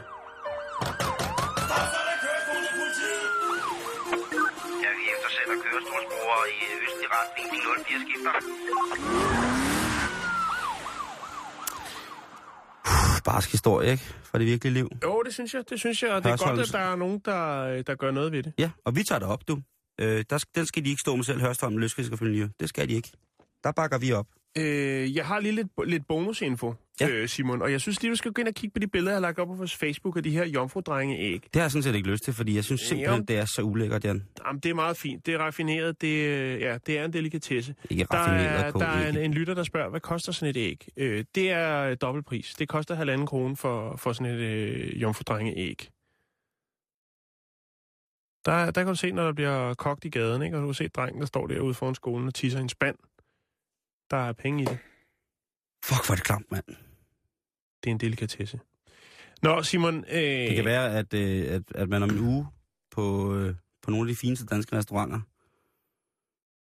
Ja, vi eftersætter kørestolsbrugere i østlig retning. De 04 skifter. Barsk historie, ikke? Fra det virkelige liv. Jo, det synes jeg, det synes jeg, og det er godt, at der er nogen, der, der gør noget ved det. Ja, og vi tager det op, du. Øh, der, skal- den skal de ikke stå med selv, Hørsholm, og Miljø. Det skal de ikke. Der bakker vi op. Øh, jeg har lige lidt, lidt bonusinfo, Ja. øh, Simon, og jeg synes lige, du skal gå ind og kigge på de billeder, jeg har lagt op på vores Facebook af de her jomfrudrenge-æg. Det har jeg sådan set ikke lyst til, fordi jeg synes simpelthen, Jo. det er så ulækkert, Jan. Jamen, det er meget fint. Det er raffineret. Det, øh, ja, det er en delikatesse. Ikke Der er, der er en, en lytter, der spørger, hvad koster sådan et æg? Øh, det er dobbeltpris. Det koster halvanden krone for, for sådan et øh, jomfrudrenge-æg. Der, der kan du se, når der bliver kogt i gaden, ikke? og du kan se drengen, der står derude foran skolen og tisser en spand. Der er penge i det. Fuck, hvor er det klamt, mand. Det er en delikatesse. Nå, Simon... Øh, Det kan være, at, øh, at, at man om en uge på, øh, på nogle af de fineste danske restauranter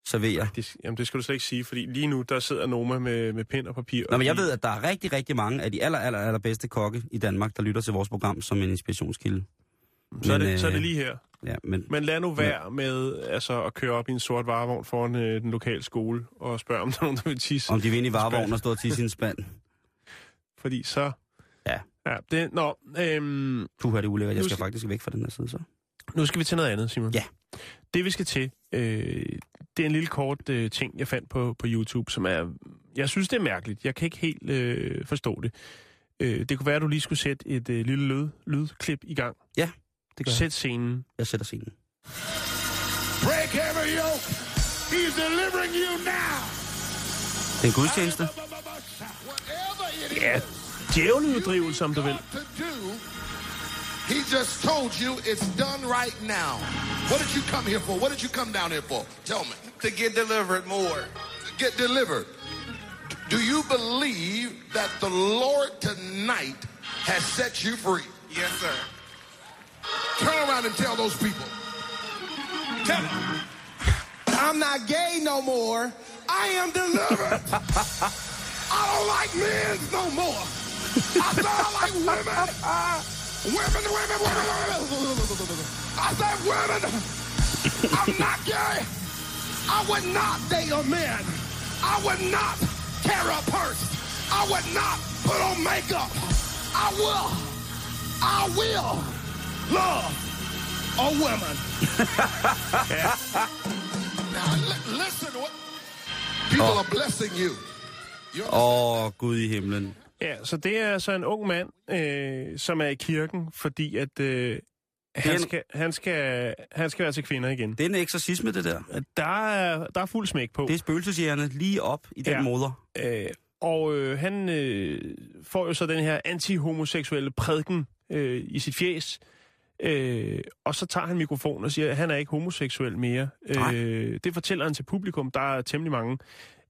serverer. Det, jamen, det skal du slet ikke sige, fordi lige nu, der sidder Noma med, med pen og papir. Nå, og men jeg ved, at der er rigtig, rigtig mange af de aller, aller, aller bedste kokke i Danmark, der lytter til vores program som en inspirationskilde. så, er men, det, så er det øh, lige her. Ja, men Men lad nu være med altså, at køre op i en sort varevogn foran øh, den lokale skole og spørge, om der er nogen, der vil tisse. om de vil ind i varevognen og stå og tisse i en spand. Fordi så... Ja. Ja, det, nå, øhm, Puh, er det ulækkert. Jeg skal skal- faktisk væk fra den her side, så. nu skal vi til noget andet, Simon. Ja. Det vi skal til, øh, det er en lille kort øh, ting, jeg fandt på, på YouTube, som er... Jeg synes, det er mærkeligt. Jeg kan ikke helt øh, forstå det. Øh, det kunne være, at du lige skulle sætte et øh, lille lyd, lydklip i gang. Det gør jeg. Sæt scenen. Jeg sætter scenen. Break every yoke. He's delivering you now. Det er en gudstjeneste. Whatever it Ja, is djæveleuddrivelse, om du vil. he just told you it's done right now. What did you come here for? What did you come down here for? Tell me. To get delivered more. Get delivered. Do you believe that the Lord tonight has set you free? Yes, sir. Turn around and tell those people. Tell them. I'm not gay no more. I am delivered. I don't like men no more. I said I like women. Women, women, women, women. I said women. I'm not gay. I would not date a man. I would not carry a purse. I would not put on makeup. I will. I will love a woman. now li- listen, what people are blessing you. You Åh, oh, Gud i himlen. Ja, så det er altså en ung mand, øh, som er i kirken, fordi at øh, han, en- skal, han, skal, han skal være til kvinder igen. Det er en eksorcisme, det der. Der er, der er fuld smæk på. Det er spøgelseshjerne lige op i den Ja. moder. Øh, og øh, han øh, får jo så den her antihomoseksuelle prædiken øh, i sit fjes. Øh, og så tager han mikrofonen og siger, at han er ikke homoseksuel mere. Nej. Øh, det fortæller han til publikum. Der er temmelig mange.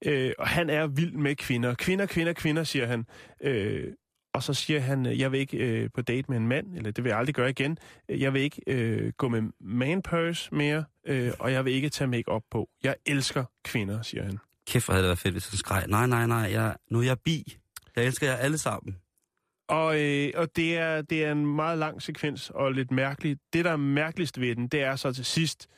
Øh, og han er vild med kvinder. Kvinder, kvinder, kvinder, siger han. Øh, og så siger han, øh, jeg vil ikke øh, på date med en mand, eller det vil jeg aldrig gøre igen. Jeg vil ikke øh, gå med man purse mere, øh, og jeg vil ikke tage make op på. Jeg elsker kvinder, siger han. Kæft, hvor havde det været fedt, hvis han skreg. Nej, nej, nej, jeg, nu er jeg bi. Jeg elsker jer alle sammen. Og, øh, og det, er, det er en meget lang sekvens og lidt mærkelig. Det, der er mærkeligst ved den, det er så til sidst,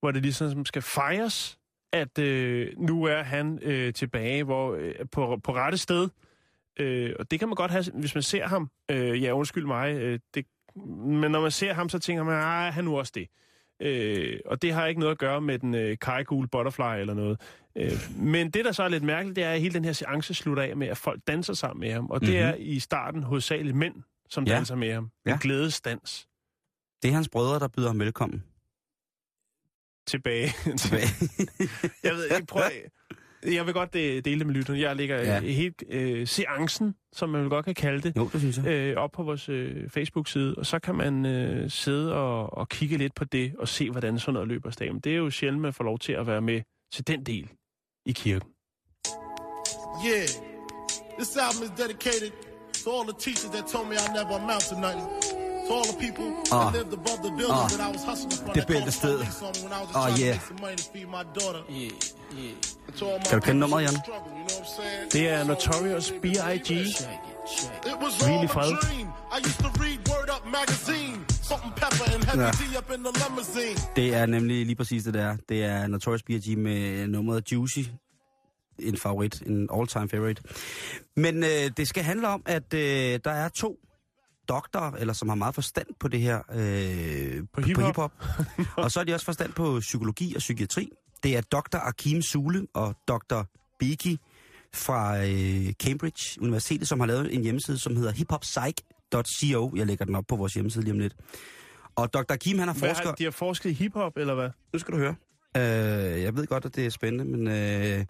hvor det ligesom skal fejres, at øh, nu er han øh, tilbage hvor, øh, på, på rette sted. Øh, og det kan man godt have, hvis man ser ham. Øh, ja, undskyld mig. Øh, det, men når man ser ham, så tænker man, ah, han nu også det. Øh, og det har ikke noget at gøre med den øh, kajgule butterfly eller noget. Øh, men det, der så er lidt mærkeligt, det er, at hele den her seance slutter af med, at folk danser sammen med ham. Og det Mhm. er i starten hovedsageligt mænd, som Ja. danser med ham. En Ja. glædesdans Det er hans brødre, der byder ham velkommen. tilbage. Tilbage. jeg ved ikke, prøv Jeg vil godt øh, dele det med lytterne. Jeg lægger Ja. ja. helt øh, seancen, som man vel godt kan kalde det, jo, det synes jeg. øh, op på vores øh, Facebook-side, og så kan man øh, sidde og, og kigge lidt på det, og se, hvordan sådan noget løber af stagen. Det er jo sjældent, man får lov til at være med til den del i kirken. Yeah. This album is dedicated to all the teachers that told me I never amount to nothing. To all the people that lived above the building that I was hustling from. Det that called the bæltested. police on me when I was just Ah, trying yeah. Kan du kende nummeret, Jan? Det er Notorious B.I.G. Hvil i fred. Ja. Det er nemlig lige præcis det der. Det er Notorious B.I.G. med nummeret Juicy. En favorit, en all-time favorite. Men øh, det skal handle om, at øh, der er to doktorer, eller som har meget forstand på det her, øh, på, hiphop? på hiphop. og så har de også forstand på psykologi og psykiatri. Det er Dr. Akim Sule og Dr. Biki fra øh, Cambridge Universitetet, som har lavet en hjemmeside, som hedder hiphoppsych.co. Jeg lægger den op på vores hjemmeside lige om lidt. Og Dr. Akim, han er Hvad forsker... har, de har forsket i hiphop, eller hvad? Nu skal du høre. Øh, jeg ved godt, at det er spændende, men øh,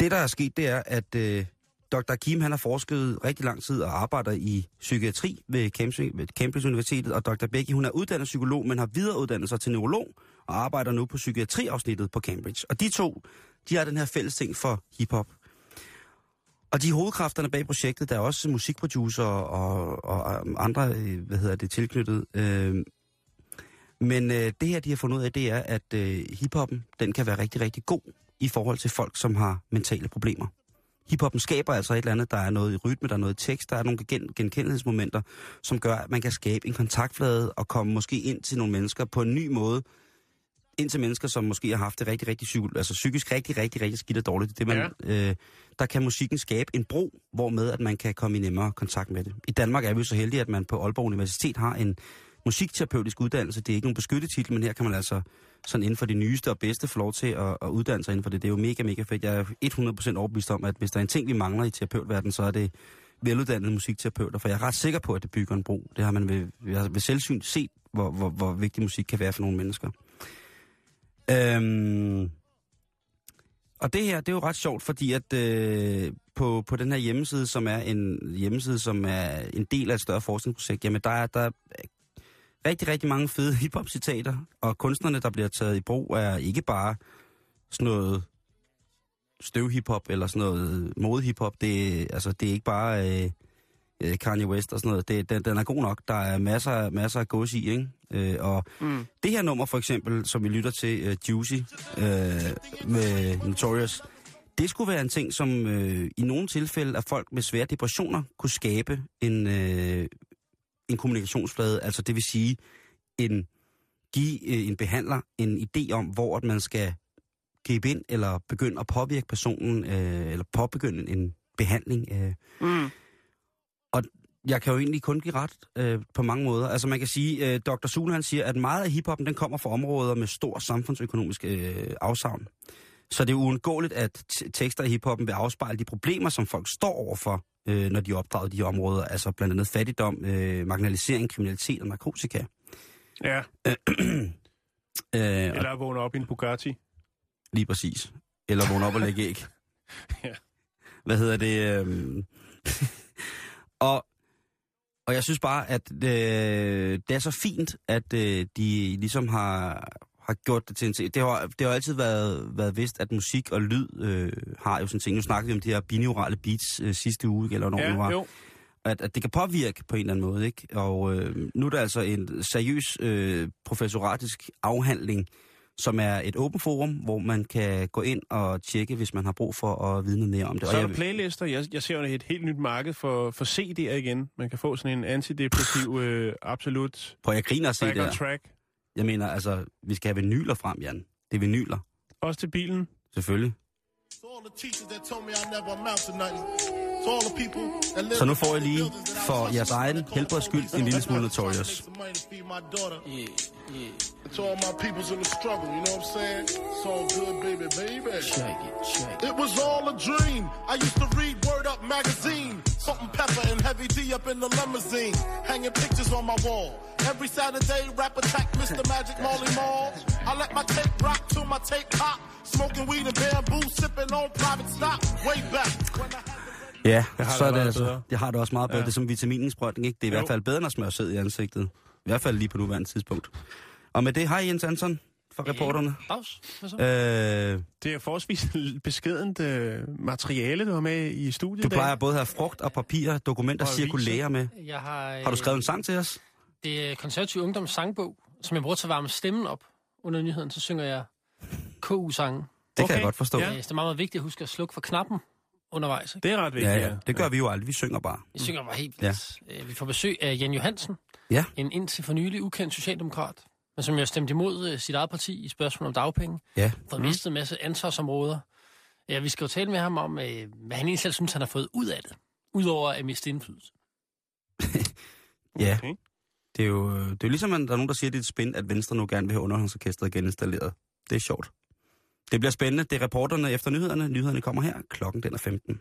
det, der er sket, det er, at øh, Dr. Kim han har forsket rigtig lang tid og arbejder i psykiatri ved Cambridge, ved Cambridge Universitetet, og Dr. Becky, hun er uddannet psykolog, men har videreuddannet sig til neurolog og arbejder nu på psykiatriafsnittet på Cambridge. Og de to, de har den her fælles ting for hiphop. Og de hovedkræfterne bag projektet, der er også musikproducer og, og andre, øh, hvad hedder det, tilknyttet. Øh, men øh, det her, de har fundet ud af, det er, at øh, hiphoppen, den kan være rigtig, rigtig god i forhold til folk, som har mentale problemer. Hiphoppen skaber altså et eller andet, der er noget i rytme, der er noget i tekst, der er nogle gen- genkendelighedsmomenter, som gør, at man kan skabe en kontaktflade og komme måske ind til nogle mennesker på en ny måde, ind til mennesker, som måske har haft det rigtig, rigtig psyko- altså psykisk rigtig, rigtig, rigtig skidt og dårligt. Det, man, ja. øh, der kan musikken skabe en bro, hvor med at man kan komme i nemmere kontakt med det. I Danmark er vi så heldige, at man på Aalborg Universitet har en musikterapeutisk uddannelse. Det er ikke nogen beskyttet titel, men her kan man altså sådan inden for det nyeste og bedste få lov til at, at uddanne sig inden for det. Det er jo mega, mega fedt. Jeg er 100% overbevist om, at hvis der er en ting, vi mangler i terapeutverdenen, så er det veluddannede musikterapeuter. For jeg er ret sikker på, at det bygger en bro. Det har man ved, ved, ved selvsyn set, hvor, hvor, hvor vigtig musik kan være for nogle mennesker. Øhm, og det her, det er jo ret sjovt, fordi at øh, på, på den her hjemmeside, som er en hjemmeside, som er en del af et større forskningsprojekt, jamen der er, der er rigtig, rigtig mange fede hiphop-citater, og kunstnerne, der bliver taget i brug, er ikke bare sådan noget støvhiphop eller sådan noget modehiphop. Det, altså, det er ikke bare øh, øh, Kanye West og sådan noget. Det, den, den er god nok. Der er masser, masser af gods i, ikke? Øh, og Mm. det her nummer for eksempel, som vi lytter til, uh, Juicy uh, med Notorious, det skulle være en ting, som øh, i nogle tilfælde af folk med svære depressioner kunne skabe en, øh, en kommunikationsflade. Altså det vil sige, en, give øh, en behandler en idé om, hvor at man skal gribe ind eller begynde at påvirke personen, øh, eller påbegynde en behandling. Øh. Mm. Og jeg kan jo egentlig kun give ret øh, på mange måder. Altså man kan sige, øh, Dr. Sule han siger, at meget af hiphoppen den kommer fra områder med stor samfundsøkonomisk øh, afsavn. Så det er uundgåeligt, at tekster i hiphoppen vil afspejle de problemer, som folk står overfor, øh, når de er opdraget i de områder. Altså blandt andet fattigdom, øh, marginalisering, kriminalitet og narkotika. Ja, Øh, og eller vågne op i en Bugatti. Lige præcis. Eller vågne op og lægge æg. Ja. Hvad hedder det? øhm, og, og jeg synes bare, at øh, det er så fint, at øh, de ligesom har, har gjort det til en ting. Det har, det har altid været, været vist, at musik og lyd øh, har jo sådan ting. Nu snakkede vi om de her binaurale beats øh, sidste uge, eller hvornår det var. Ja, jo. At, at det kan påvirke på en eller anden måde, ikke? Og øh, nu er der altså en seriøs øh, professoratisk afhandling, som er et åbent forum, hvor man kan gå ind og tjekke, hvis man har brug for at vide noget mere om det. Så er der playlister. Jeg, jeg ser jo et helt nyt marked for, for CD'er igen. Man kan få sådan en antidepressiv, øh, absolut Prøv, jeg griner at se back det track. Jeg mener, altså, vi skal have vinyler frem, Jan. Det er vinyler, Også til bilen. selvfølgelig. To all the teachers that told me I never amount to nothing. To all the people that live Så nu in får I lige buildings that I for jeres egen helbreds skyld en lille smule Notorious. to all my peoples in the struggle, you know what I'm saying? It's all good, baby, baby. It was all a dream. I used to read Word Up magazine. Salt and pepper and heavy D up in the limousine. Hanging pictures on my wall. Every Saturday, rap attack Mr. Magic Molly Mall. I let my tape rock till my tape pop. Smoking weed and bamboo, sipping on private stock. Way back when I had Ja, Det har så det er det meget altså. bedre. Det har det også meget bedre. Ja. Det er som vitaminindsprøjtning, ikke? Det er i Jo. hvert fald bedre end at smøre sæd i ansigtet. I hvert fald lige på nuværende tidspunkt. Og med det, hej Jens Anton fra reporterne. Så? Øh, Det er forholdsvis beskedent øh, materiale, du har med i studiet du i plejer både at have frugt og papir, dokumenter, Og cirkulære med. Jeg har, Har du skrevet en sang til os? Det er konservativ ungdoms sangbog, som jeg bruger til at varme stemmen op. Under nyheden, så synger jeg KU-sange. Det okay. kan jeg godt forstå. Ja. Ja. Det er meget vigtigt at huske at slukke for knappen undervejs. Ikke? Det er ret vigtigt, Ja, ja. ja. Det gør vi jo aldrig. Vi synger bare. Vi synger bare helt Ja. vildt. Ja. Vi får besøg af Jan Johansen, Ja. En indtil for nylig ukendt socialdemokrat, men som jo stemte imod øh, sit eget parti i spørgsmål om dagpenge. Ja. Fået mistet en masse ansvarsområder. Ja, vi skal jo tale med ham om, øh, hvad han egentlig selv synes, han har fået ud af det. Udover at miste indflydelse. Ja. Okay. Det er jo, det er jo ligesom, at der er nogen, der siger, at det er et spænd, at Venstre nu gerne vil have underholdningsorkestret geninstalleret. Det er sjovt. Det bliver spændende. Det er reporterne efter nyhederne. Nyhederne kommer her. Klokken den er 15.